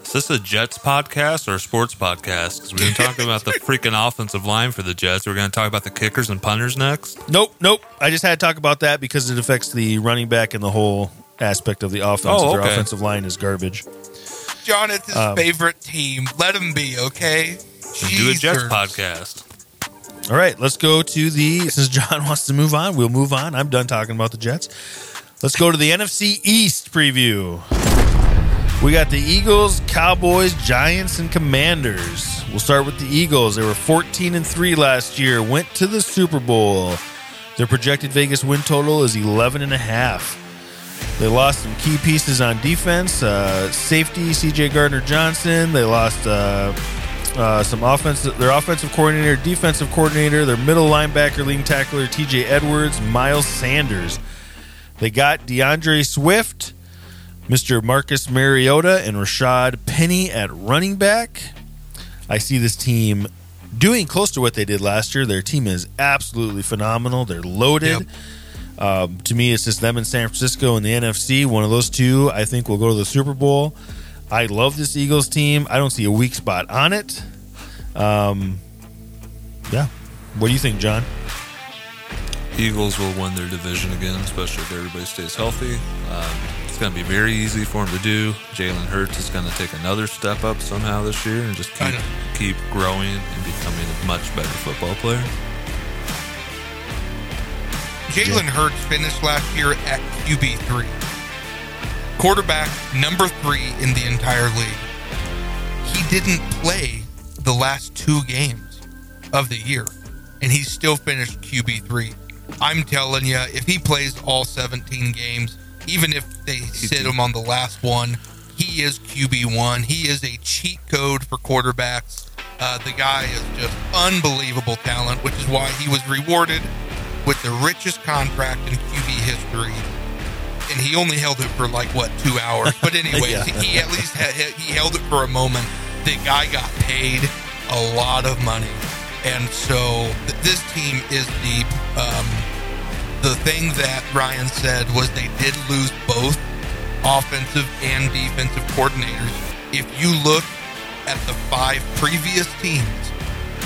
Is this a Jets podcast or a sports podcast? Because we've been talking about the freaking offensive line for the Jets. We're going to talk about the kickers and punters next. Nope, nope. I just had to talk about that because it affects the running back and the whole aspect of the offense. Oh, Their offensive line is garbage. John, it's his Um, favorite team. Let him be, okay? And do a Jets podcast. All right, let's go to the. Since John [LAUGHS] wants to move on, we'll move on. I'm done talking about the Jets. Let's go to the NFC East preview. We got the Eagles, Cowboys, Giants, and Commanders. We'll start with the Eagles. They were 14 and 3 last year, went to the Super Bowl. Their projected Vegas win total is 11 and a half. They lost some key pieces on defense. Uh, safety CJ Gardner Johnson. They lost uh, uh, some offense. Their offensive coordinator, defensive coordinator, their middle linebacker, leading tackler T.J. Edwards, Miles Sanders. They got D'Andre Swift, Mr. Marcus Mariota, and Rashaad Penny at running back. I see this team doing close to what they did last year. Their team is absolutely phenomenal. They're loaded. Yep. Um, to me, it's just them in San Francisco in the NFC. One of those two, I think, will go to the Super Bowl. I love this Eagles team. I don't see a weak spot on it. Um, yeah. What do you think, John? Eagles will win their division again, especially if everybody stays healthy. Um, it's going to be very easy for him to do. Jalen Hurts is going to take another step up somehow this year and just keep keep growing and becoming a much better football player. Jalen Hurts finished last year at QB3. Quarterback number three in the entire league. He didn't play the last two games of the year, and he still finished QB3. I'm telling you, if he plays all 17 games, even if they sit him on the last one, he is QB1. He is a cheat code for quarterbacks. Uh, the guy is just unbelievable talent, which is why he was rewarded with the richest contract in QB history. And he only held it for like what two hours. But [LAUGHS] anyways, Yeah. he at least had, he held it for a moment. The guy got paid a lot of money, and so th- this team is deep. Um, the thing that Ryan said was they did lose both offensive and defensive coordinators. If you look at the five previous teams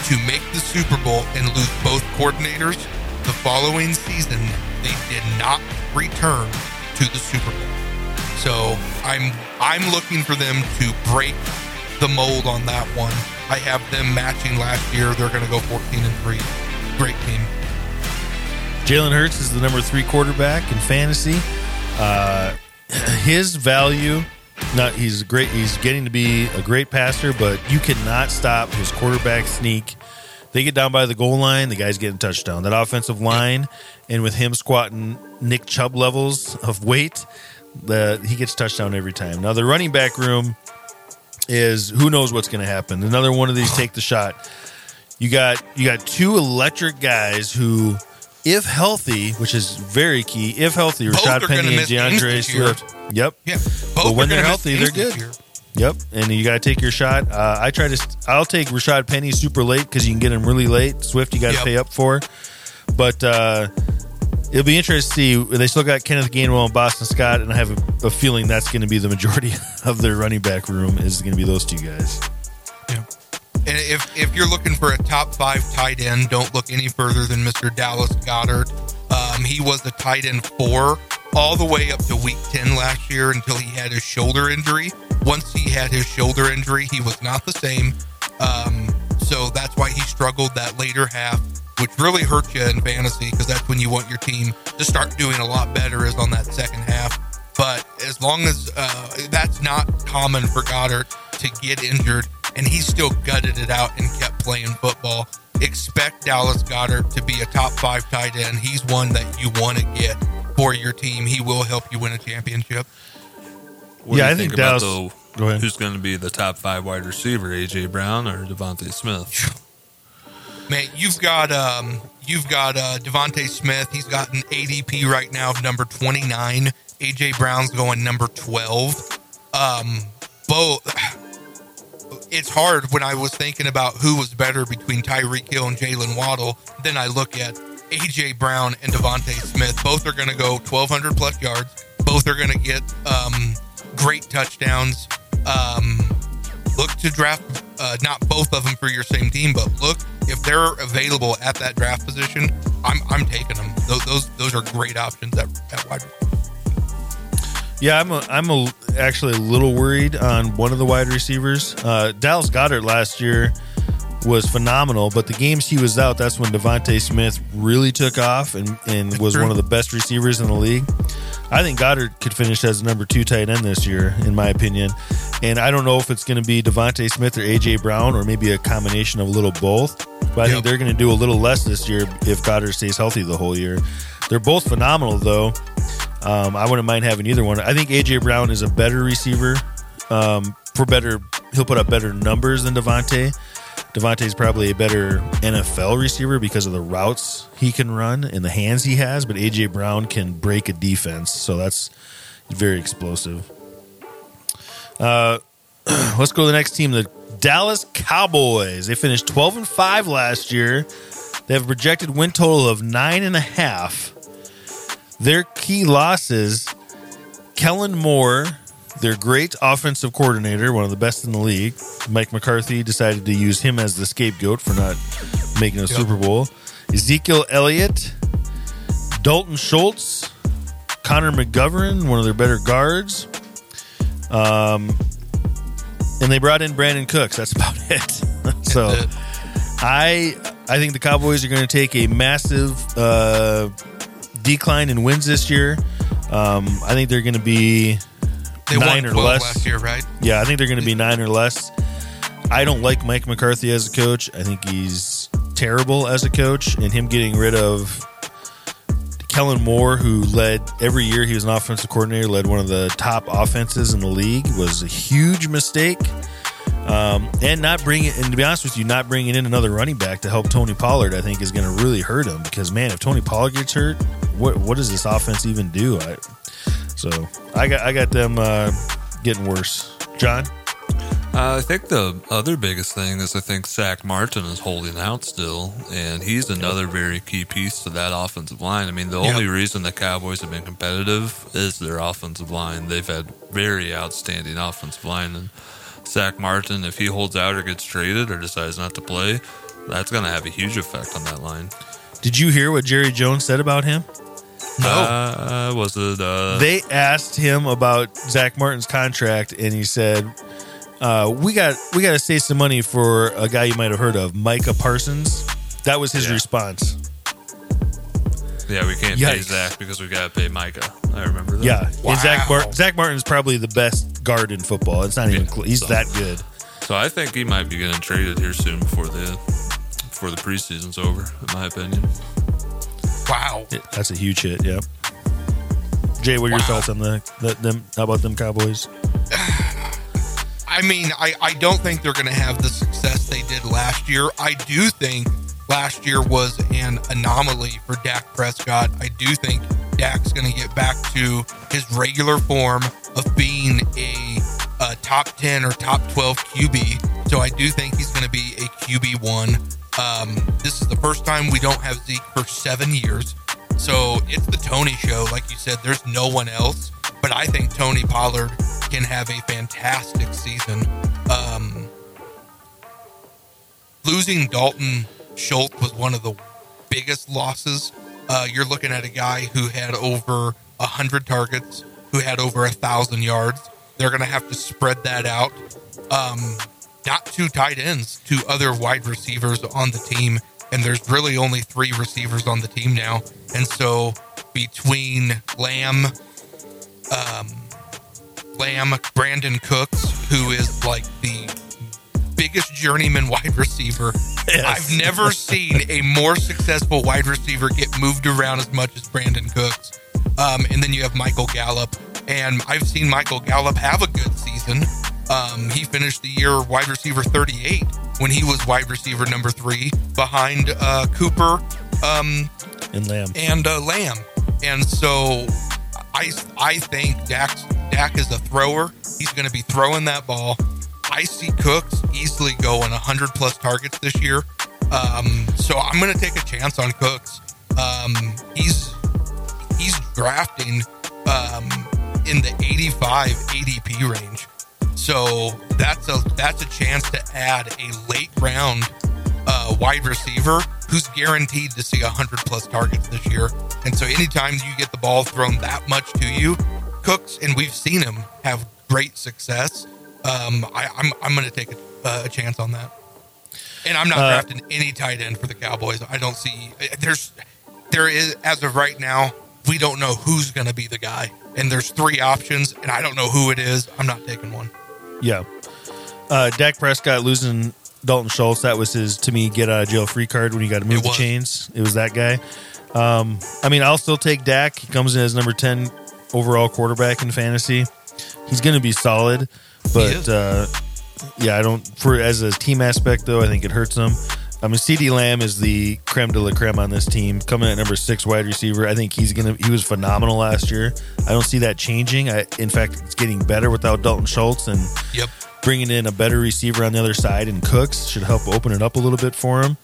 to make the Super Bowl and lose both coordinators, the following season they did not return to the Super Bowl. So I'm I'm looking for them to break the mold on that one. I have them matching last year. They're going to go 14 and three. Great team. Jalen Hurts is the number three quarterback in fantasy. Uh, [CLEARS THROAT] his value, not he's great. He's getting to be a great passer, but you cannot stop his quarterback sneak. They get down by the goal line, the guy's getting touchdown. That offensive line, and with him squatting Nick Chubb levels of weight, the he gets touchdown every time. Now the running back room is who knows what's going to happen. Another one of these take the shot. You got you got two electric guys who, if healthy, which is very key, if healthy, Both Rashaad Penny and D'Andre. Swift. Yep. Yeah, both But when they're healthy, they're good. year. Yep, and you got to take your shot. Uh, I try to. I'll take Rashaad Penny super late because you can get him really late. Swift, you got to Yep. pay up for. But uh, it'll be interesting to see. They still got Kenneth Gainwell and Boston Scott, and I have a, a feeling that's going to be the majority [LAUGHS] of their running back room is going to be those two guys. And if, if you're looking for a top five tight end, don't look any further than Mr. Dallas Goedert. Um, he was the tight end four all the way up to week 10 last year until he had his shoulder injury. Once he had his shoulder injury, he was not the same. Um, so that's why he struggled that later half, which really hurt you in fantasy because that's when you want your team to start doing a lot better is on that second half. But as long as uh, that's not common for Goedert to get injured, and he still gutted it out and kept playing football, expect Dallas Goedert to be a top five tight end. He's one that you want to get for your team. He will help you win a championship. What Yeah, do I you think think, about Dallas- though? Go ahead. Who's going to be the top five wide receiver? AJ Brown or DeVonta Smith? Man, you've got um, you've got uh, DeVonta Smith. He's got an ADP right now of number twenty nine. AJ Brown's going number twelve. Um, both. It's hard when I was thinking about who was better between Tyreek Hill and Jaylen Waddle. Then I look at AJ Brown and DeVonta Smith. Both are going to go twelve hundred plus yards. Both are going to get um, great touchdowns. Um, look to draft uh, not both of them for your same team, but look if they're available at that draft position. I'm I'm taking them. Those those, those are great options at, at wide. receiver. Yeah, I'm a, I'm a, actually a little worried on one of the wide receivers. Uh, Dallas Goedert last year was phenomenal, but the games he was out, that's when DeVonta Smith really took off and, and [LAUGHS] was one of the best receivers in the league. I think Goedert could finish as number two tight end this year, in my opinion. And I don't know if it's going to be DeVonta Smith or AJ Brown or maybe a combination of a little both. But I think they're going to do a little less this year if Goedert stays healthy the whole year. They're both phenomenal, though. Um, I wouldn't mind having either one. I think AJ Brown is a better receiver. Um, for better, he'll put up better numbers than DeVonta. DeVonta's probably a better NFL receiver because of the routes he can run and the hands he has, but AJ Brown can break a defense, so that's very explosive. Uh, [CLEARS THROAT] let's go to the next team, the Dallas Cowboys. They finished twelve and five last year. They have a projected win total of nine and a half. Their key losses: Kellen Moore, their great offensive coordinator, one of the best in the league. Mike McCarthy decided to use him as the scapegoat for not making a Super Bowl. Ezekiel Elliott, Dalton Schultz, Connor McGovern, one of their better guards. Um, and they brought in Brandin Cooks. That's [LAUGHS] about it. so I I think the Cowboys are going to take a massive uh, decline in wins this year. Um, I think they're going to be They nine or less. last year, right? Yeah, I think they're going to be nine or less. I don't like Mike McCarthy as a coach. I think he's terrible as a coach, and him getting rid of Kellen Moore, who led every year he was an offensive coordinator, led one of the top offenses in the league, was a huge mistake. Um, and not bringing, and to be honest with you, not bringing in another running back to help Tony Pollard, I think, is going to really hurt him. Because man, if Tony Pollard gets hurt, what what does this offense even do? I, so I got I got them uh, getting worse. John, Uh, I think the other biggest thing is I think Zack Martin is holding out still, and he's another very key piece to that offensive line. I mean, the Yep. only reason the Cowboys have been competitive is their offensive line. They've had very outstanding offensive line, and Zack Martin, if he holds out or gets traded or decides not to play, that's going to have a huge effect on that line. Did you hear what Jerry Jones said about him? No. Uh, was it? Uh, They asked him about Zack Martin's contract, and he said, uh, "We got we got to save some money for a guy you might have heard of, Micah Parsons." That was his Yeah. response. yeah, we can't pay Zack because we got to pay Micah. I remember that. Yeah, and Zack Wow. Zack Martin's probably the best guard in football. It's not even Yeah, close. He's so- that good. So I think he might be getting traded here soon before the before the preseason's over. In my opinion. wow. Yeah, That's a huge hit. Yep. Jay, what are your Wow. thoughts on the, the them? How about them Cowboys? [SIGHS] I mean, I, I don't think they're going to have the success they did last year. I do think last year was an anomaly for Dak Prescott. I do think Dak's going to get back to his regular form of being a, a top 10 or top 12 QB. So I do think he's going to be a QB1. Um, this is the first time we don't have Zeke for seven years. So it's the Tony show. Like you said, there's no one else. But I think Tony Pollard can have a fantastic season. Um, losing Dalton Schultz was one of the biggest losses. Uh, you're looking at a guy who had over a hundred targets, who had over a thousand yards. They're going to have to spread that out. Um, not two tight ends, two other wide receivers on the team, and there's really only three receivers on the team now. And so between Lamb, um, Lamb, Brandin Cooks, who is like the biggest journeyman wide receiver. I've never seen a more successful wide receiver get moved around as much as Brandin Cooks. Um, and then you have Michael Gallup, and I've seen Michael Gallup have a good season. Um, he finished the year wide receiver 38 when he was wide receiver number three behind uh, Cooper um, And Lamb. and uh, Lamb. And so I I think Dak Dak is a thrower. He's going to be throwing that ball. I see Cooks easily going 100 plus targets this year. Um, so I'm going to take a chance on Cooks. Um, he's he's drafting um, in the 85 ADP range. So that's a that's a chance to add a late round uh, wide receiver who's guaranteed to see 100 plus targets this year. And so anytime you get the ball thrown that much to you, Cooks, and we've seen him have great success. Um, I, I'm I'm going to take a, uh, a chance on that. And I'm not Uh, drafting any tight end for the Cowboys. I don't see there's there is as of right now. we don't know who's going to be the guy. And there's three options, and I don't know who it is. I'm not taking one. Yeah. Uh, Dak Prescott losing Dalton Schultz, that was his, to me, get out of jail free card when he got to move the was. chains. It was that guy. Um, I mean, I'll still take Dak. He comes in as number 10 overall quarterback in fantasy. He's going to be solid, but uh, yeah, I don't, for as a team aspect, though, I think it hurts him. I mean, CeeDee Lamb is the creme de la creme on this team. Coming at number six wide receiver, I think he's gonna. He was phenomenal last year. I don't see that changing. I, in fact, it's getting better without Dalton Schultz, and Yep. bringing in a better receiver on the other side and Cooks should help open it up a little bit for him.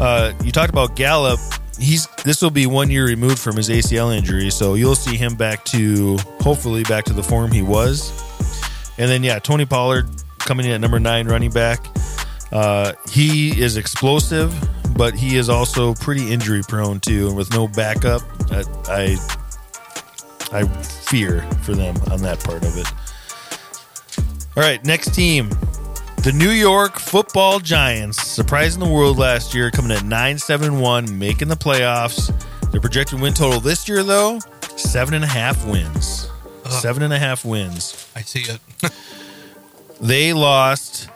Uh, you talked about Gallup. He's this will be one year removed from his ACL injury, so you'll see him back to hopefully back to the form he was. And then yeah, Tony Pollard coming in at number nine running back. Uh, he is explosive, but he is also pretty injury prone too, and with no backup, I I, I fear for them on that part of it. All right, next team. The New York football giants, surprising the world last year, coming at 9 7 1, making the playoffs. Their projected win total this year, though, seven and a half wins. Seven and a half wins. I see it. [LAUGHS] They lost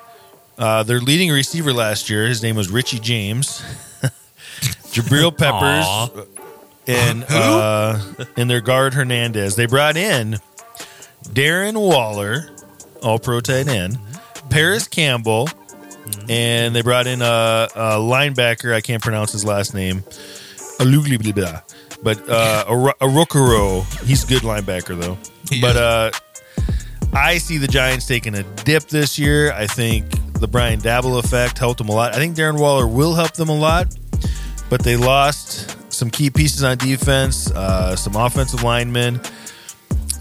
uh, their leading receiver last year. His name was Richie James. [LAUGHS] Jabril Peppers and [LAUGHS] uh, and their guard Hernandez. They brought in Darren Waller, all pro tight end, Parris Campbell, and they brought in a, a linebacker. I can't pronounce his last name. Aluglibla. But uh, Ar- Arukaro, he's a good linebacker though. But uh, I see the Giants taking a dip this year. I think the Brian Daboll effect helped them a lot. I think Darren Waller will help them a lot, but they lost some key pieces on defense, uh, some offensive linemen.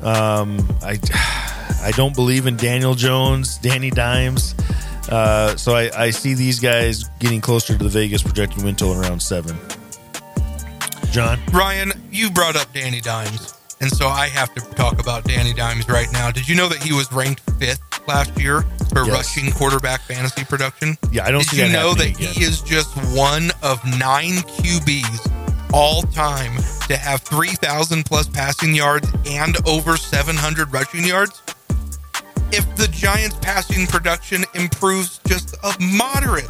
Um, I I don't believe in Daniel Jones, Danny Dimes. Uh, so I, I see these guys getting closer to the Vegas projected win total around seven. John, Ryan, you brought up Danny Dimes, and so I have to talk about Danny Dimes right now. Did you know that he was ranked fifth last year for Yes. rushing quarterback fantasy production? yeah, I don't Did see you that know that again. he is just one of nine QBs all time to have 3,000 plus passing yards and over 700 rushing yards? If the Giants' passing production improves just a moderate,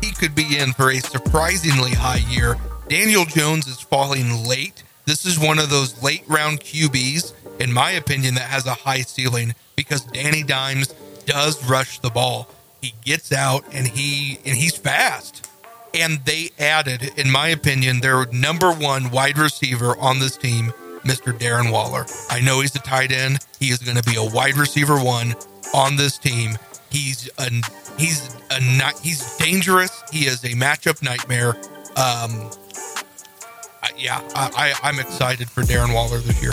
he could be in for a surprisingly high year. Daniel Jones is falling late. This is one of those late round QBs, in my opinion, that has a high ceiling because Danny Dimes does rush the ball. He gets out and he and he's fast. And they added, in my opinion, their number one wide receiver on this team, Mr. Darren Waller. I know he's a tight end. He is going to be a wide receiver one on this team. He's a he's a he's dangerous. He is a matchup nightmare. Um, yeah, I, I, I'm excited for Darren Waller this year.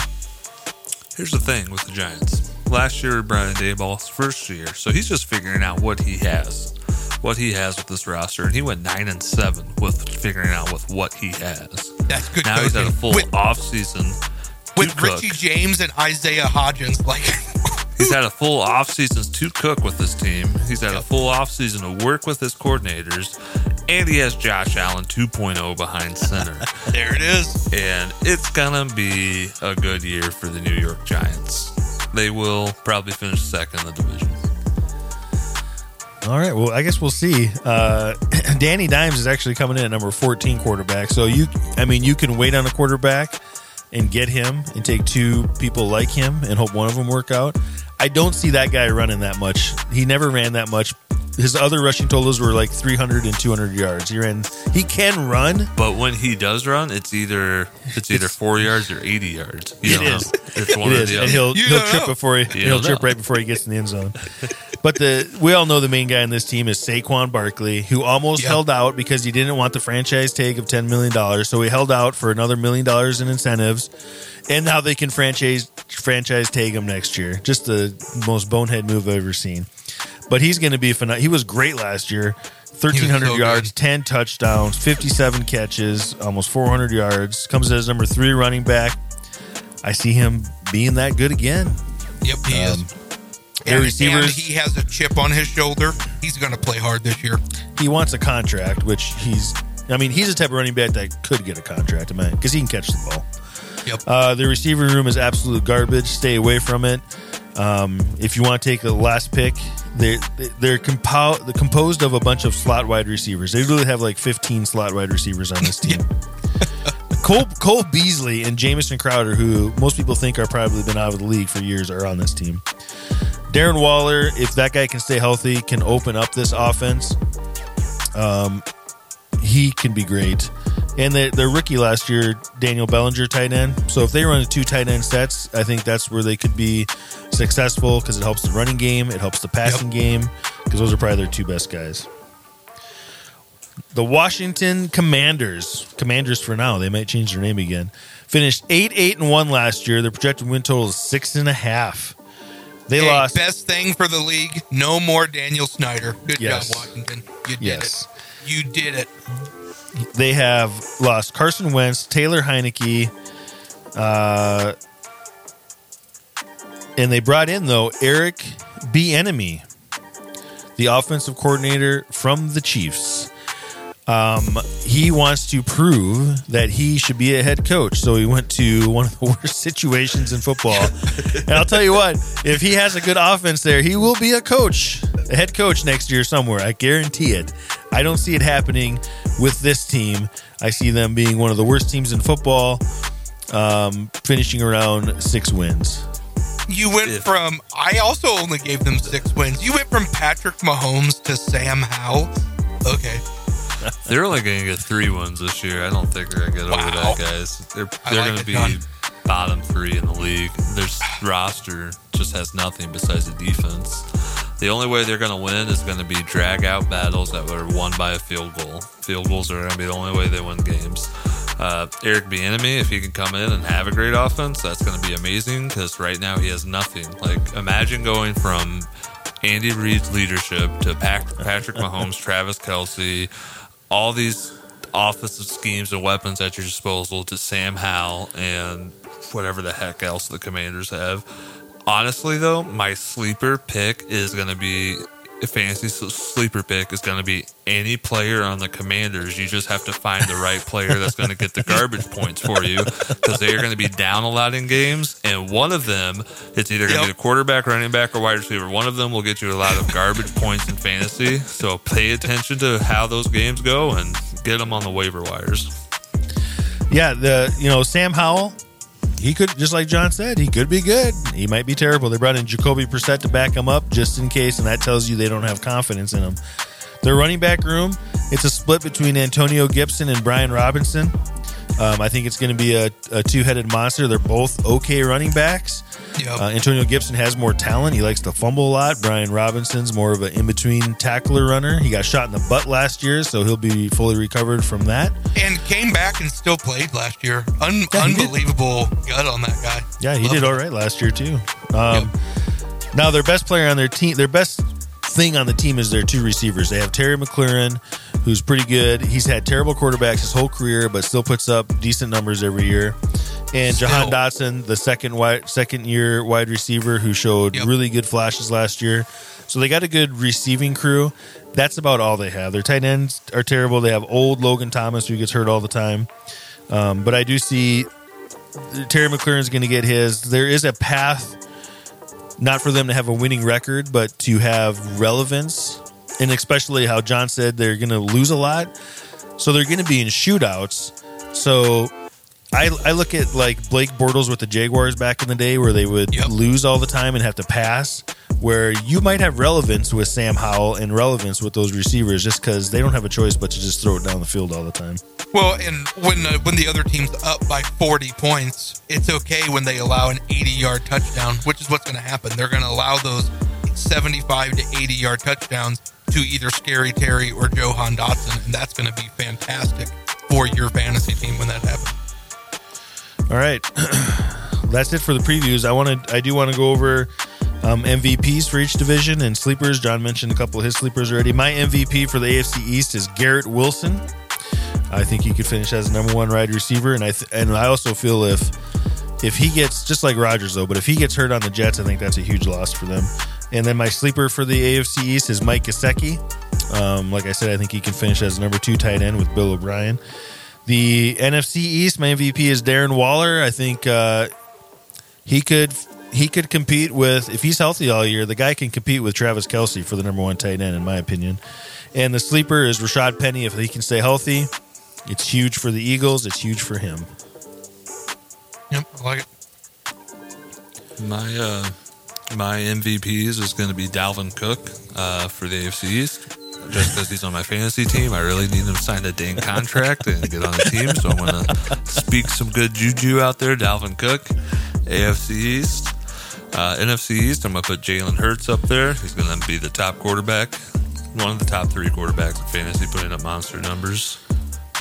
Here's the thing with the Giants. Last year, Brian Daboll's first year, so he's just figuring out what he has, what he has with this roster, and he went nine and seven with figuring out with what he has. That's good Now he's coaching. had a full with, off season with cook. Richie James and Isaiah Hodgins. Like, [LAUGHS] He's had a full off season to cook with this team. He's had a full off season to work with his coordinators, and he has Josh Allen 2.0 behind center. [LAUGHS] there it is. and it's gonna be a good year for the New York Giants. They will probably finish second in the division. All right. Well, I guess we'll see. Uh, [CLEARS THROAT] Danny Dimes is actually coming in at number 14 quarterback. So you, I mean, you can wait on a quarterback and get him and take two people like him and hope one of them work out. I don't see that guy running that much. He never ran that much. His other rushing totals were like 300 and 200 yards. He ran. He can run. But when he does run, it's either it's either four yards or eighty yards. You It don't know. is. It's one It or is, the and he'll You he'll trip know. before he You he'll don't trip right before he gets in the end zone. [LAUGHS] But the we all know the main guy in this team is Saquon Barkley, who almost Yep. held out because he didn't want the franchise tag of ten million dollars. So he held out for another million dollars in incentives, and now they can franchise franchise tag him next year. Just the most bonehead move I've ever seen. But he's going to be phenomenal. He was great last year. 1,300 so yards, good. 10 touchdowns, 57 catches, almost 400 yards. Comes as number three running back. I see him being that good again. Yep, he Um, is. And, receivers- and he has a chip on his shoulder. He's going to play hard this year. He wants a contract, which he's. I mean, he's the type of running back that could get a contract, man, because he can catch the ball. Yep. Uh, the receiver room is absolute garbage. Stay away from it. Um, if you want to take the last pick, they're they're compo- they're composed of a bunch of slot wide receivers. They literally have like 15 slot wide receivers on this team. [LAUGHS] Cole Cole Beasley and Jamison Crowder, who most people think are probably been out of the league for years, are on this team. Darren Waller, if that guy can stay healthy, can open up this offense. Um, he can be great. And the, their rookie last year, Daniel Bellinger, tight end. So if they run the two tight end sets, I think that's where they could be successful because it helps the running game, it helps the passing game, because those are probably their two best guys. The Washington Commanders, Commanders for now, they might change their name again. Finished eight, eight, and one last year. Their projected win total is six and a half. They Hey, lost. Best thing for the league. No more Daniel Snyder. Good Yes. job, Washington. You did Yes. it. You did it. They have lost Carson Wentz, Taylor Heinicke, uh, and they brought in though Eric Bieniemy, the offensive coordinator from the Chiefs. Um, he wants to prove that he should be a head coach, so he went to one of the [LAUGHS] worst situations in football. and I'll tell you what, if he has a good offense there, he will be a coach, a head coach next year somewhere. I guarantee it. I don't see it happening with this team. I see them being one of the worst teams in football, um, finishing around six wins. You went If- from. I also only gave them six wins. You went from Patrick Mahomes to Sam Howell. Okay. [LAUGHS] They're only going to get three wins this year. I don't think they're going to get over that, guys. They're they're like going to be done. bottom three in the league. Their roster just has nothing besides the defense. The only way they're going to win is going to be drag out battles that were won by a field goal. Field goals are going to be the only way they win games. Uh, Eric Bieniemy, if he can come in and have a great offense, that's going to be amazing because right now he has nothing. Like imagine going from Andy Reid's leadership to Patrick Mahomes, [LAUGHS] Travis Kelce, all these offensive schemes and weapons at your disposal to Sam Howell and whatever the heck else the Commanders have. Honestly, though, my sleeper pick is going to be a fantasy sleeper pick is going to be any player on the Commanders. You just have to find the right player that's going to get the garbage points for you because they are going to be down a lot in games, and one of them it's either going to Yep. be a quarterback, running back, or wide receiver. One of them will get you a lot of garbage points in fantasy. So pay attention to how those games go and get them on the waiver wires. Yeah, the you know Sam Howell, he could just like John said, he could be good. He might be terrible. They brought in Jacoby Brissett to back him up just in case, and that tells you they don't have confidence in him. Their running back room, it's a split between Antonio Gibson and Brian Robinson. Um, I think it's going to be a, a two-headed monster. They're both okay running backs. Yep. Uh, Antonio Gibson has more talent. He likes to fumble a lot. Brian Robinson's more of an in-between tackler runner. He got shot in the butt last year, so he'll be fully recovered from that. and came back and still played last year. Un- Yeah, unbelievable gut on that guy. Yeah, he Love did all right last year too. Um, Now their best player on their team, their best thing on the team is their two receivers. They have Terry McLaurin, who's pretty good. He's had terrible quarterbacks his whole career, but still puts up decent numbers every year. And Jahan Still. Dotson, the second wide, second year wide receiver, who showed Yep. really good flashes last year. So they got a good receiving crew. That's about all they have. Their tight ends are terrible. They have old Logan Thomas, who gets hurt all the time. Um, but I do see Terry McLaurin's going to get his. There is a path, not for them to have a winning record, but to have relevance. And especially how John said they're going to lose a lot. So they're going to be in shootouts. So I, I look at like Blake Bortles with the Jaguars back in the day where they would Yep. lose all the time and have to pass. Where you might have relevance with Sam Howell and relevance with those receivers just because they don't have a choice but to just throw it down the field all the time. Well, and when uh, when the other team's up by 40 points, it's okay when they allow an 80 yard touchdown, which is what's going to happen. They're going to allow those 75 to 80 yard touchdowns to either Scary Terry or Jahan Dotson, and that's going to be fantastic for your fantasy team when that happens. All right, [CLEARS THROAT] that's it for the previews. I want to, I do want to go over um, MVPs for each division and sleepers. John mentioned a couple of his sleepers already. My MVP for the AFC East is Garrett Wilson. I think he could finish as number one wide receiver, and I th- and I also feel if if he gets just like Rodgers though, but if he gets hurt on the Jets, I think that's a huge loss for them. And then my sleeper for the AFC East is Mike Gesicki. Um, like I said, I think he can finish as number two tight end with Bill O'Brien. The NFC East, my MVP is Darren Waller. I think uh, he could he could compete with if he's healthy all year. The guy can compete with Travis Kelce for the number one tight end, in my opinion. And the sleeper is Rashaad Penny. If he can stay healthy, it's huge for the Eagles. It's huge for him. Yep, I like it. My uh, my MVPs is going to be Dalvin Cook uh, for the AFC East. Just because he's on my fantasy team, I really need him to sign a dang contract and get on the team. So I'm going to speak some good juju out there. Dalvin Cook, AFC East. Uh, NFC East, I'm going to put Jalen Hurts up there. He's going to be the top quarterback, one of the top three quarterbacks in fantasy, putting up monster numbers.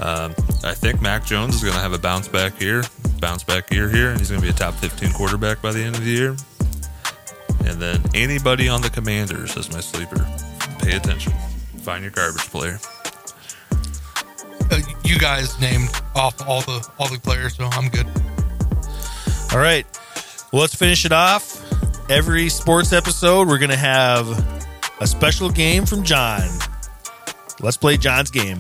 Um, I think Mac Jones is going to have a bounce back year, bounce back year here, and he's going to be a top 15 quarterback by the end of the year. And then anybody on the Commanders as my sleeper. Pay attention. Find your garbage player. Uh, you guys named off all the all the players, so I'm good. All right. Well, let's finish it off. Every sports episode, we're going to have a special game from John. Let's play John's game.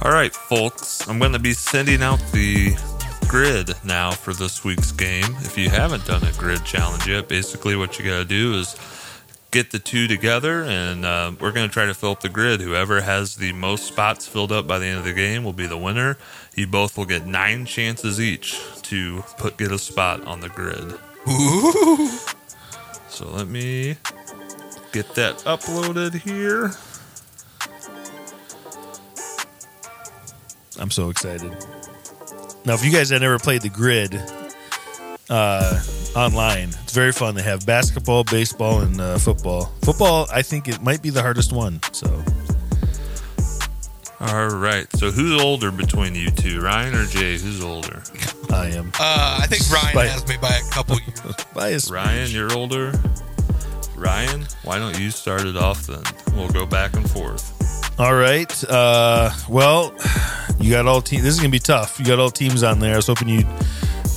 All right, folks. I'm going to be sending out the grid now for this week's game. If you haven't done a grid challenge yet, basically what you got to do is get the two together, and uh, we're going to try to fill up the grid. Whoever has the most spots filled up by the end of the game will be the winner. You both will get nine chances each to put get a spot on the grid. Ooh. So let me get that uploaded here. I'm so excited. Now, if you guys have never played the grid uh, online, it's very fun. They have basketball, baseball, and uh, football. Football, I think it might be the hardest one. So, All right. So who's older between you two, Ryan or Jay? Who's older? [LAUGHS] I am Uh, I think Ryan By- has me by a couple years. [LAUGHS] biased. Ryan, you're older. Ryan, why don't you start it off then? We'll go back and forth. All right. Uh, well, [SIGHS] you got all teams. This is gonna be tough. You got all teams on there. I was hoping you'd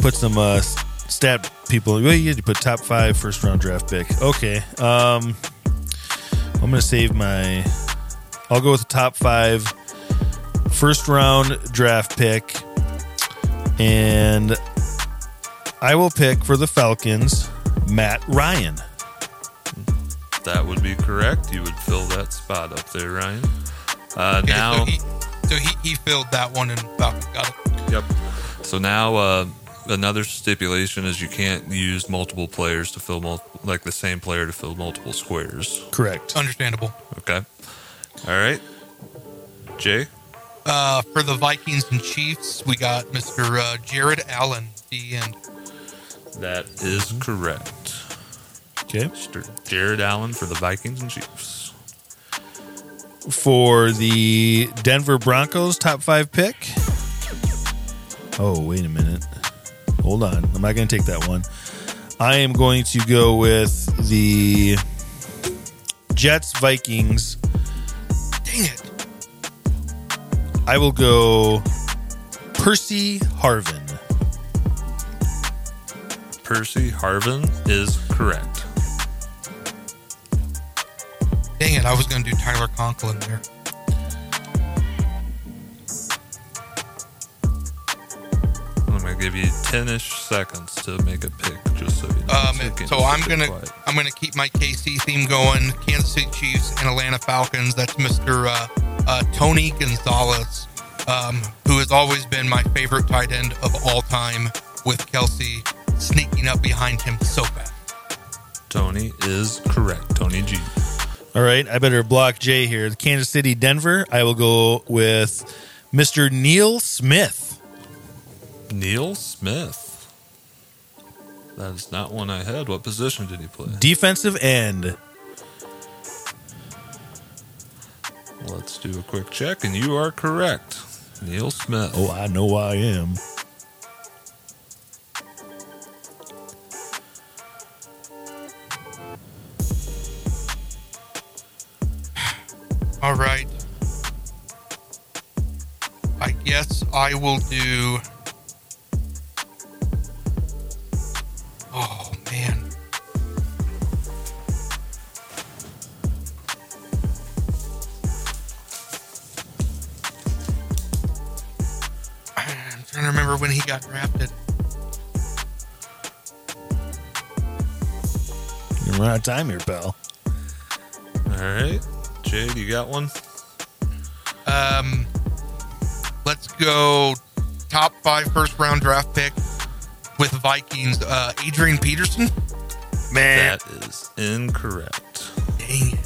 put some uh, stat people. Well, you had to put top five first round draft pick. Okay. Um, I'm gonna save my. I'll go with the top five first round draft pick, and I will pick for the Falcons Matt Ryan. That would be correct. You would fill that spot up there, Ryan. Uh, Okay, now, so he, so he, he filled that one and Falcon got it. yep. So now, uh, another stipulation is you can't use multiple players to fill mul- like the same player to fill multiple squares. Correct. Understandable. Okay. All right. Jay. Uh, for the Vikings and Chiefs, we got Mr. Uh, Jared Allen, the end. That is correct. Okay. Mr. Jared Allen for the Vikings and Chiefs. for the Denver Broncos top five pick. Oh, wait a minute. Hold on. I'm not going to take that one. I am going to go with the Jets Vikings. Dang it. I will go Percy Harvin. Percy Harvin is correct. Dang it. I was going to do Tyler Conklin there. Give you ten-ish seconds to make a pick, just so you know. Um, you can so I'm gonna quiet. I'm gonna keep my KC theme going. Kansas City Chiefs and Atlanta Falcons. That's Mr. Uh, uh, Tony Gonzalez, um, who has always been my favorite tight end of all time, with Kelce sneaking up behind him so fast. Tony is correct. Tony G. All right. I better block Jay here. Kansas City, Denver. I will go with Mr. Neil Smith. Neil Smith. That is not one I had. What position did he play? Defensive end. Let's do a quick check, and you are correct. Neil Smith. Oh, I know I am. [SIGHS] All right. I guess I will do. Remember when he got drafted. You're running out of time here, pal. All right. Jade, you got one? Um, let's go top five first round draft pick with Vikings. Uh, Adrian Peterson. Man, That is incorrect. Dang it.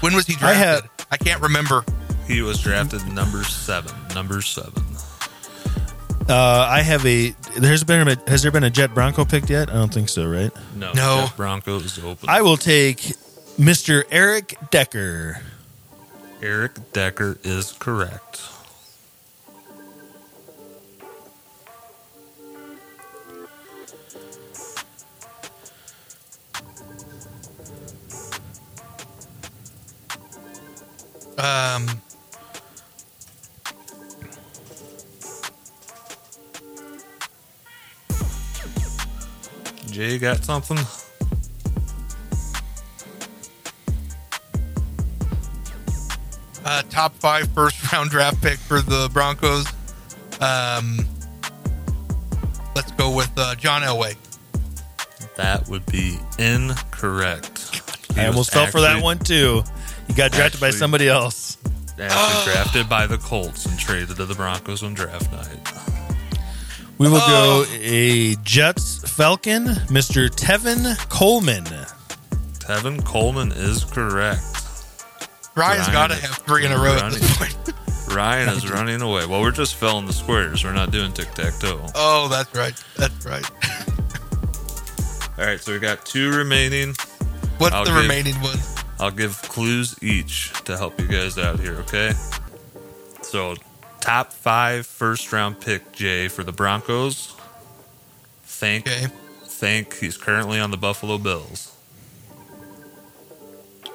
When was he I drafted? had- I can't remember. He was drafted number seven. Number seven. Uh, I have a. There's been a. Has there been a Jet Bronco picked yet? I don't think so. Right. No. No. Jeff Broncos open. I will take Mr. Eric Decker. Eric Decker is correct. Got something? uh, top five first round draft pick for the Broncos. Um, let's go with uh, John Elway. That would be incorrect. He I was almost fell for that one too. You got drafted by somebody else. Actually drafted by the Colts and traded to the Broncos on draft night. We will Oh. go a Jets Falcon, Mr. Tevin Coleman. Tevin Coleman is correct. Ryan's Ryan got to is have three in a row at running. this point. [LAUGHS] Ryan is [LAUGHS] running away. Well, we're just filling the squares. We're not doing tic tac toe. oh, that's right. That's right. [LAUGHS] All right, so we got two remaining. What's I'll the give- remaining one? I'll give clues each to help you guys out here, okay? So, top five first round pick, Jay, for the Broncos. Thank, Okay. think he's currently on the Buffalo Bills.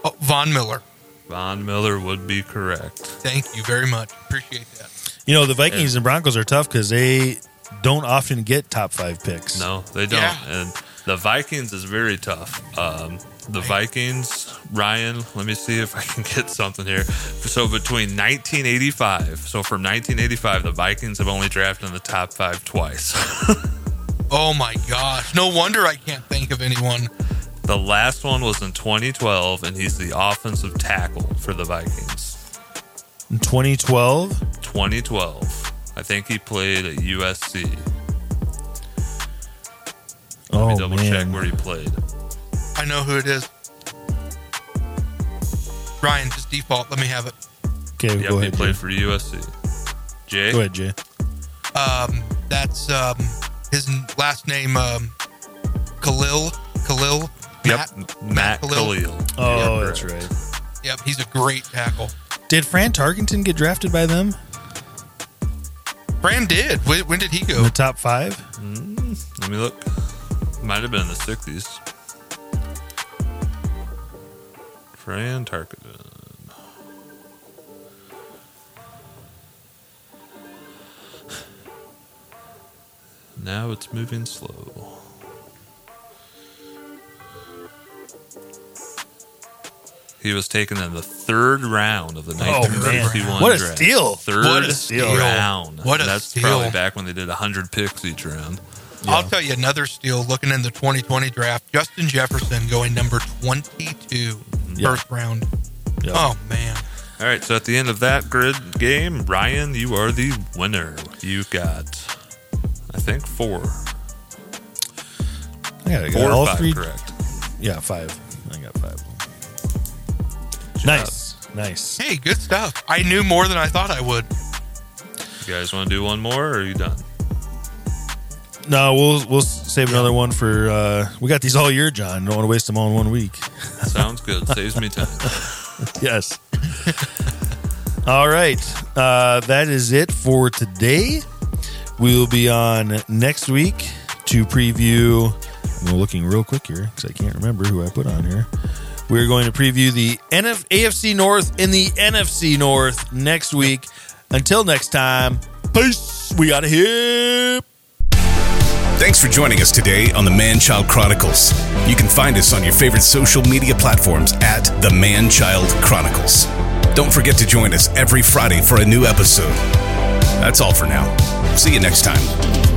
Oh, Von Miller. Von Miller would be correct. Thank you very much. Appreciate that. You know, the Vikings and Broncos are tough because they don't often get top five picks. No, they don't. Yeah. And the Vikings is very tough. Um, the Vikings, Ryan, let me see if I can get something here. So between 1985, so from 1985, the Vikings have only drafted in the top five twice. [LAUGHS] Oh my gosh. No wonder I can't think of anyone. the last one was in 2012, and he's the offensive tackle for the Vikings. In 2012, 2012. I think he played at USC. Let oh me double check where he played. I know who it is. Ryan, just default. Let me have it. okay, Yep, go he ahead. played Jay. for USC. Jay? Go ahead, Jay. Um, that's um, his last name, um, Kalil. Kalil. Yep, Matt, Matt, Kalil. Kalil. Oh, Yeah, that's right. Yep, he's a great tackle. Did Fran Tarkenton get drafted by them Fran did. When, when did he in go? the top five? Let me look. Might have been in the 60s. Fran Tarkenton. Now it's moving slow. He was taken in the third round of the Oh, man. 1951 What a draft. steal. Third What a steal. round. What a That's steal. probably back when they did 100 picks each round. I'll tell you another steal looking in the 2020 draft. Justin Jefferson going number 22, Yeah. first round. Yeah. Oh, man. All right, so at the end of that grid game, Ryan, you are the winner. You got, I think, four. I got, I got Four all five, three. correct. Yeah, five. I got five. Good Nice, nice. Hey, good stuff. I knew more than I thought I would. You guys want to do one more, or are you done? No, we'll we'll save another one for. uh We got these all year, John. Don't want to waste them all in one week. [LAUGHS] Sounds good. Saves me time. yes. All right. Uh, that is it for today. We will be on next week to preview. I'm looking real quick here because I can't remember who I put on here. We're going to preview the NF- AFC North and the NFC North next week. Until next time, peace. We out of here. Thanks for joining us today on the Man Child Chronicles. You can find us on your favorite social media platforms at The Man Child Chronicles. Don't forget to join us every Friday for a new episode. That's all for now. See you next time.